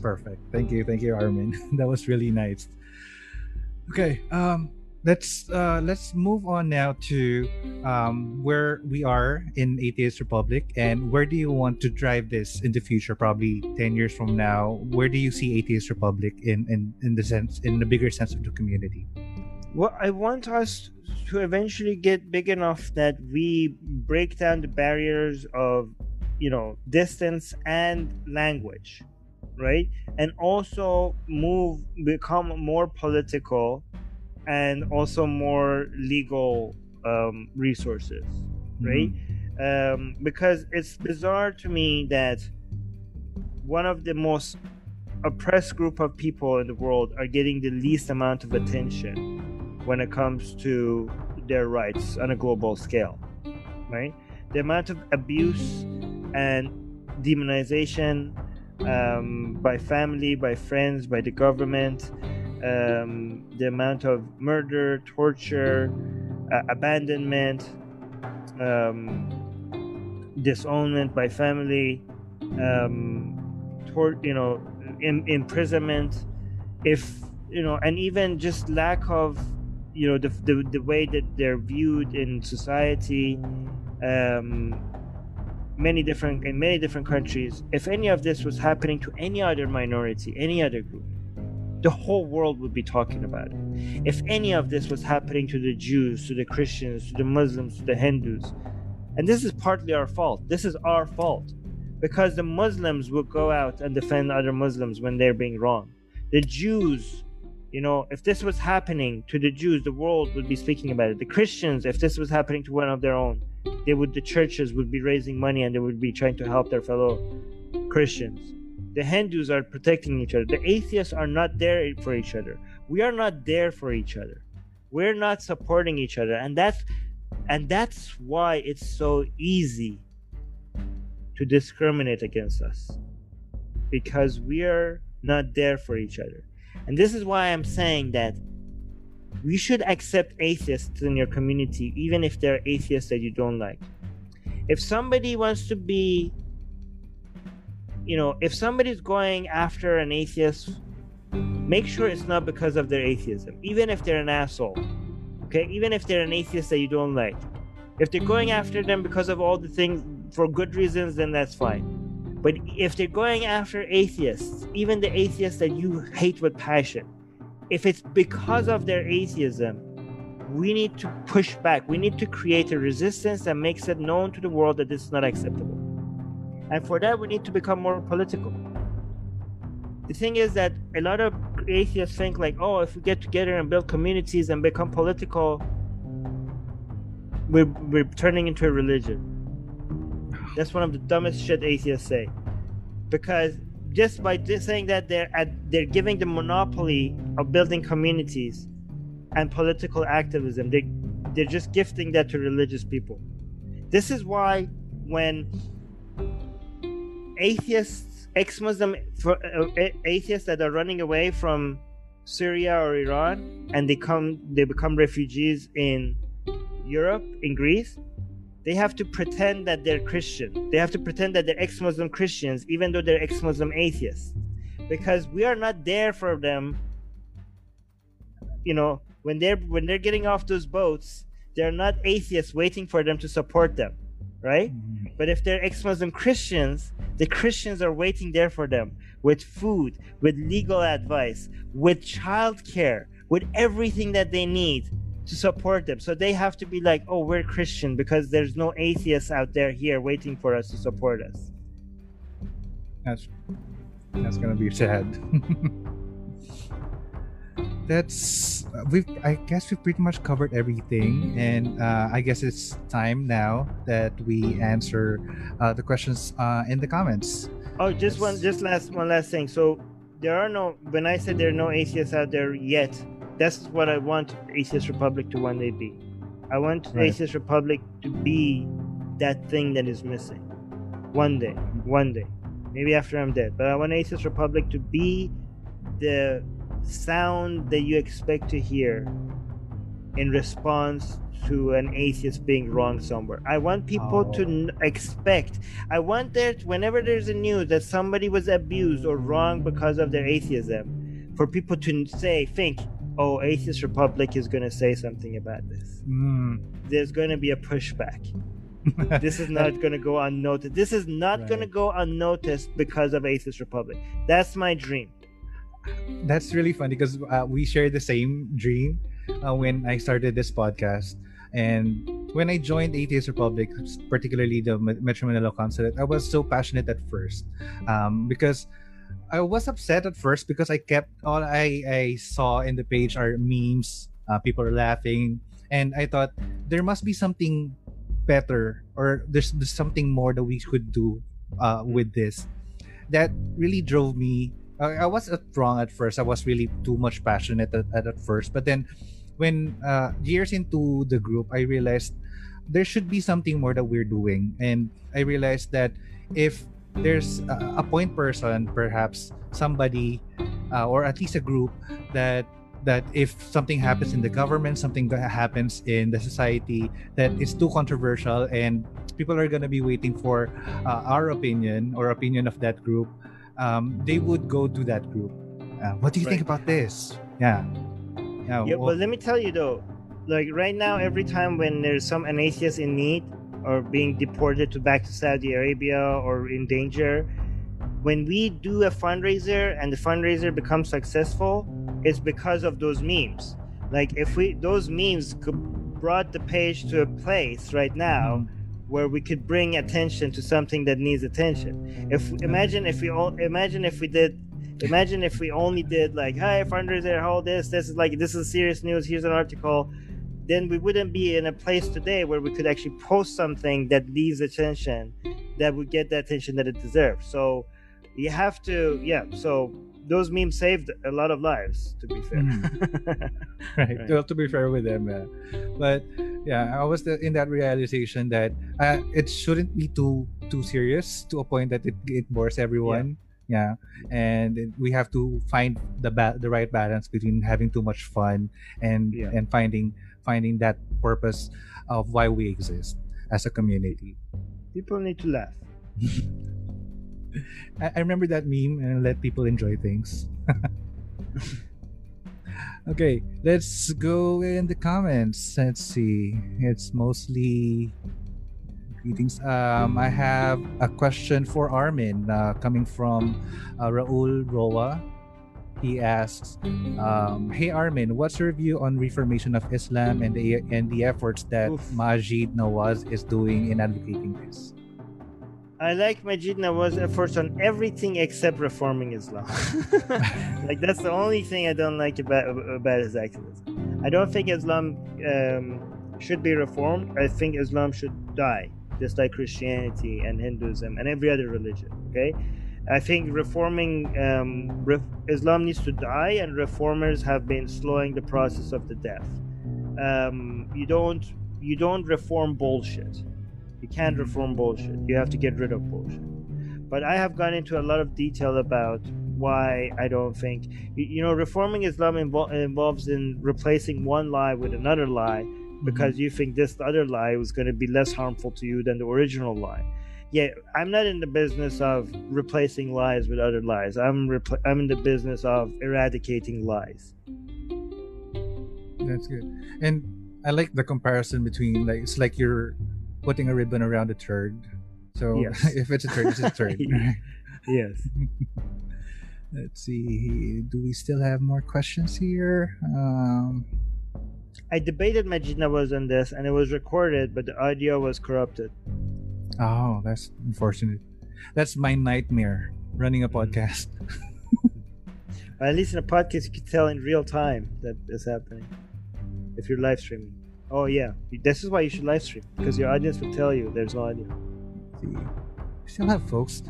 Perfect. Thank you. Thank you, Armin. that was really nice. Okay. Um, let's uh, let's move on now to um, where we are in atheist republic and where do you want to drive this in the future probably 10 years from now where do you see atheist republic in in, in the sense in the bigger sense of the community well i want us to eventually get big enough that we break down the barriers of you know distance and language right and also move become more political and also more legal um, resources, right? Mm-hmm. Um, because it's bizarre to me that one of the most oppressed group of people in the world are getting the least amount of attention when it comes to their rights on a global scale, right? The amount of abuse and demonization um, by family, by friends, by the government, um, the amount of murder, torture, uh, abandonment, um, disownment by family, um, tor- you know, in- imprisonment, if you know, and even just lack of, you know, the the, the way that they're viewed in society. Um, many different in many different countries if any of this was happening to any other minority any other group the whole world would be talking about it. If any of this was happening to the Jews, to the Christians, to the Muslims, to the Hindus, and this is partly our fault. This is our fault because the Muslims will go out and defend other Muslims when they're being wrong. The Jews, you know, if this was happening to the Jews, the world would be speaking about it. The Christians, if this was happening to one of their own, they would the churches would be raising money and they would be trying to help their fellow Christians the Hindus are protecting each other. The atheists are not there for each other. We are not there for each other. We're not supporting each other. And that's and that's why it's so easy to discriminate against us. Because we are not there for each other. And this is why I'm saying that we should accept atheists in your community, even if they're atheists that you don't like. If somebody wants to be you know, if somebody's going after an atheist, make sure it's not because of their atheism, even if they're an asshole. Okay, even if they're an atheist that you don't like. If they're going after them because of all the things for good reasons, then that's fine. But if they're going after atheists, even the atheists that you hate with passion, if it's because of their atheism, we need to push back. We need to create a resistance that makes it known to the world that this is not acceptable. And for that, we need to become more political. The thing is that a lot of atheists think like, oh, if we get together and build communities and become political, we're, we're turning into a religion. That's one of the dumbest shit atheists say. Because just by just saying that they're at, they're giving the monopoly of building communities and political activism, they they're just gifting that to religious people. This is why when atheists, ex-Muslim uh, atheists that are running away from Syria or Iran, and they come, they become refugees in Europe, in Greece. They have to pretend that they're Christian. They have to pretend that they're ex-Muslim Christians, even though they're ex-Muslim atheists, because we are not there for them. You know, when they're when they're getting off those boats, they're not atheists waiting for them to support them right? Mm-hmm. But if they're ex Muslim Christians, the Christians are waiting there for them with food, with legal advice, with childcare, with everything that they need to support them. So they have to be like, oh, we're Christian because there's no atheists out there here waiting for us to support us. That's That's gonna be sad. That's we've. I guess we've pretty much covered everything, and uh, I guess it's time now that we answer uh, the questions uh, in the comments. Oh, just one, just last one last thing. So there are no. When I said there are no atheists out there yet, that's what I want Atheist Republic to one day be. I want right. Atheist Republic to be that thing that is missing. One day, one day, maybe after I'm dead. But I want Atheist Republic to be the sound that you expect to hear in response to an atheist being wrong somewhere. I want people oh. to n- expect. I want there whenever there's a news that somebody was abused or wrong because of their atheism, for people to say, think, oh, Atheist Republic is going to say something about this. Mm. There's going to be a pushback. this is not going to go unnoticed. This is not right. going to go unnoticed because of Atheist Republic. That's my dream that's really funny because uh, we share the same dream uh, when I started this podcast. And when I joined Atheist Republic, particularly the Metro Manila Consulate, I was so passionate at first um, because I was upset at first because I kept all I, I saw in the page are memes, uh, people are laughing, and I thought there must be something better or there's, there's something more that we could do uh, with this. That really drove me I, I was wrong at first. I was really too much passionate at, at, at first. But then when uh, years into the group, I realized there should be something more that we're doing. And I realized that if there's a, a point person, perhaps somebody, uh, or at least a group that that if something happens in the government, something that happens in the society that is too controversial, and people are gonna be waiting for uh, our opinion or opinion of that group, um, they would go to that group. Uh, what do you right. think about this? Yeah. Yeah, yeah well, but let me tell you though, like right now, every time when there's some an atheist in need or being deported to back to Saudi Arabia or in danger, when we do a fundraiser and the fundraiser becomes successful, it's because of those memes. Like if we those memes could brought the page to a place right now. Mm-hmm where we could bring attention to something that needs attention. If imagine if we all imagine if we did imagine if we only did like hi fundraiser hold this this is like this is serious news here's an article then we wouldn't be in a place today where we could actually post something that needs attention that would get the attention that it deserves so you have to yeah so those memes saved a lot of lives to be fair mm. right. right. Well, to be fair with them uh, but yeah i was in that realization that uh, it shouldn't be too too serious to a point that it, it bores everyone yeah, yeah. and we have to find the ba- the right balance between having too much fun and yeah. and finding finding that purpose of why we exist as a community people need to laugh I, I remember that meme and let people enjoy things. okay, let's go in the comments. Let's see. It's mostly greetings. Um, I have a question for Armin uh, coming from uh, Raul Roa. He asks, um, "Hey Armin, what's your view on reformation of Islam and the and the efforts that Oof. Maajid Nawaz is doing in advocating this?" I like Maajid Nawaz's efforts on everything except reforming Islam. like that's the only thing I don't like about about his activism. I don't think Islam um, should be reformed. I think Islam should die, just like Christianity and Hinduism and every other religion. Okay, I think reforming um, ref- Islam needs to die, and reformers have been slowing the process of the death. Um, you don't you don't reform bullshit you can't reform bullshit. You have to get rid of bullshit. But I have gone into a lot of detail about why I don't think you know reforming Islam invo- involves in replacing one lie with another lie mm-hmm. because mm-hmm. you think this other lie was going to be less harmful to you than the original lie. Yeah, I'm not in the business of replacing lies with other lies. I'm repl- I'm in the business of eradicating lies. That's good. And I like the comparison between like it's like you're putting a ribbon around a turd. So yes. if it's a turd, it's a turd. yes. Let's see. Do we still have more questions here? Um, I debated Maajid Nawaz on this, and it was recorded, but the audio was corrupted. Oh, that's unfortunate. That's my nightmare. running a Mm. podcast. At least in a podcast, you can tell in real time that is happening. If you're live streaming. Oh yeah, this is why you should live stream because your audience will tell you there's no audio. See, still have folks.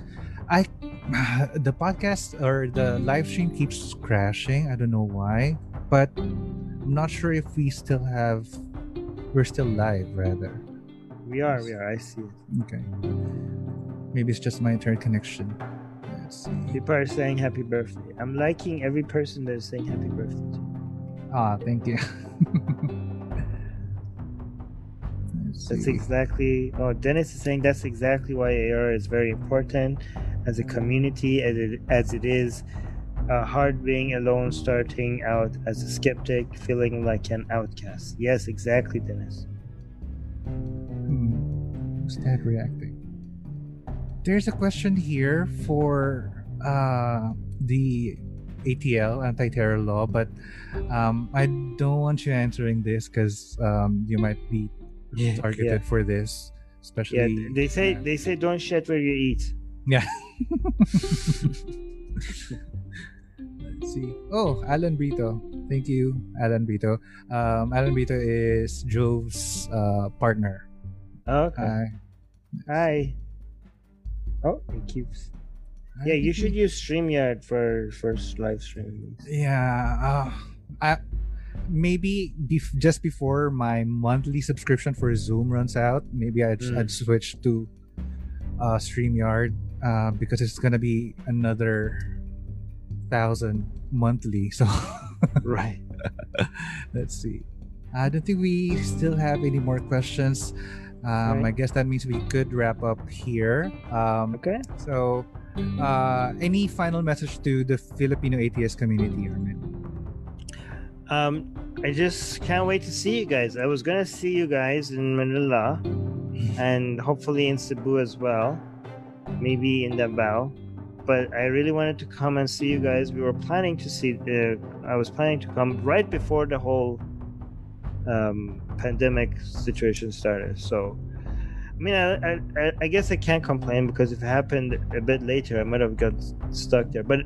I the podcast or the live stream keeps crashing. I don't know why, but I'm not sure if we still have. We're still live, rather. We are, we are. I see it. Okay. Maybe it's just my internet connection. Let's see. People are saying happy birthday. I'm liking every person that is saying happy birthday. to you. Ah, thank you. That's exactly. Oh, Dennis is saying that's exactly why AR is very important as a community, as it, as it is uh, hard being alone, starting out as a skeptic, feeling like an outcast. Yes, exactly, Dennis. That reacting? There's a question here for uh, the ATL, anti-terror law, but um, I don't want you answering this because um, you might be Yeah, targeted yeah. for this, especially. Yeah, they say yeah. they say don't shit where you eat. Yeah. Let's see. Oh, Alan Brito. Thank you, Alan Brito. Um, Alan Brito is Jove's uh, partner. Okay. Hi. Hi. Oh, it keeps. Yeah, you should use StreamYard for first live streaming. Yeah. Uh, I, maybe bef- just before my monthly subscription for Zoom runs out, maybe I'd, Mm. I'd switch to uh, StreamYard uh, because it's gonna be another thousand monthly. So Right. let's see. I don't think we still have any more questions. Um, I guess that means we could wrap up here. Um, Okay. so, uh, any final message to the Filipino ATS community, Armin? Um, I just can't wait to see you guys. I was gonna see you guys in Manila, and hopefully in Cebu as well, maybe in Davao. But I really wanted to come and see you guys. We were planning to see. Uh, I was planning to come right before the whole um, pandemic situation started. So, I mean, I, I, I- guess I can't complain because if it happened a bit later, I might have got stuck there. But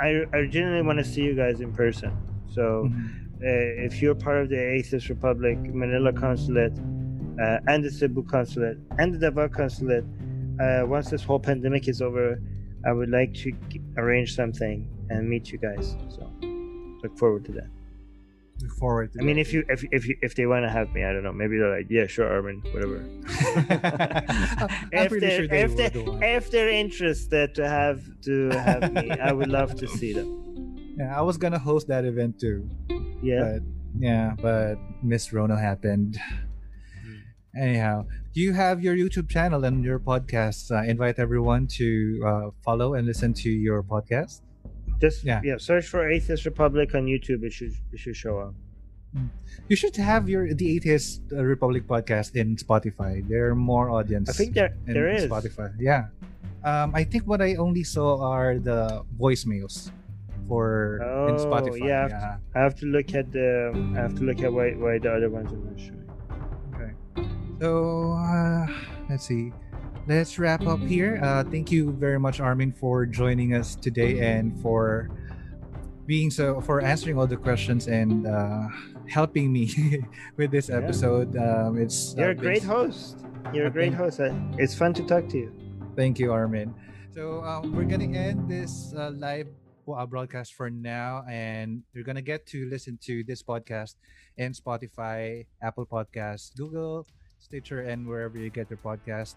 I, I genuinely want to see you guys in person. So Mhm. uh, if you're part of the Atheist Republic Manila Consulate uh, and the Cebu Consulate and the Davao Consulate, uh, once this whole pandemic is over, I would like to arrange something and meet you guys. So look forward to that. Look forward to I mean, if you if if you, if they want to have me, I don't know. Maybe they're like, yeah, sure, Armin, whatever. I'm if pretty they're, sure they if, they, want. if they're interested to have to have me, I would love to see them. Yeah, I was gonna host that event too. Yeah. But yeah, but Miss Rona happened. Hmm. Anyhow, you have your YouTube channel and your podcast? Uh, invite everyone to uh, follow and listen to your podcast. Just Yeah. yeah. search for Atheist Republic on YouTube. It should it should show up. You should have your the Atheist uh, Republic podcast in Spotify. There are more audience. I think there in there is. Spotify. Yeah. Um, I think what I only saw are the voicemails for in Oh, Spotify. yeah. yeah. I have to look at the. I have to look at why why the other ones are not showing. Okay. So uh, let's see. Let's wrap up here. Uh, thank you very much, Armin, for joining us today and for being so for answering all the questions and uh, helping me with this Yeah. episode. Um, it's You're uh, a great host. You're a great host. It's fun to talk to you. Thank you, Armin. So um, we're gonna end this uh, live uh, broadcast for now, and you're gonna get to listen to this podcast in Spotify, Apple Podcasts, Google, Stitcher, and wherever you get your podcast.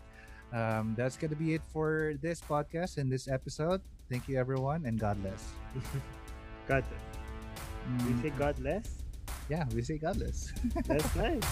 Um, that's gonna be it for this podcast and this episode. Thank you, everyone, and God bless. God, we Mm, say God bless. yeah, we say God bless. That's nice.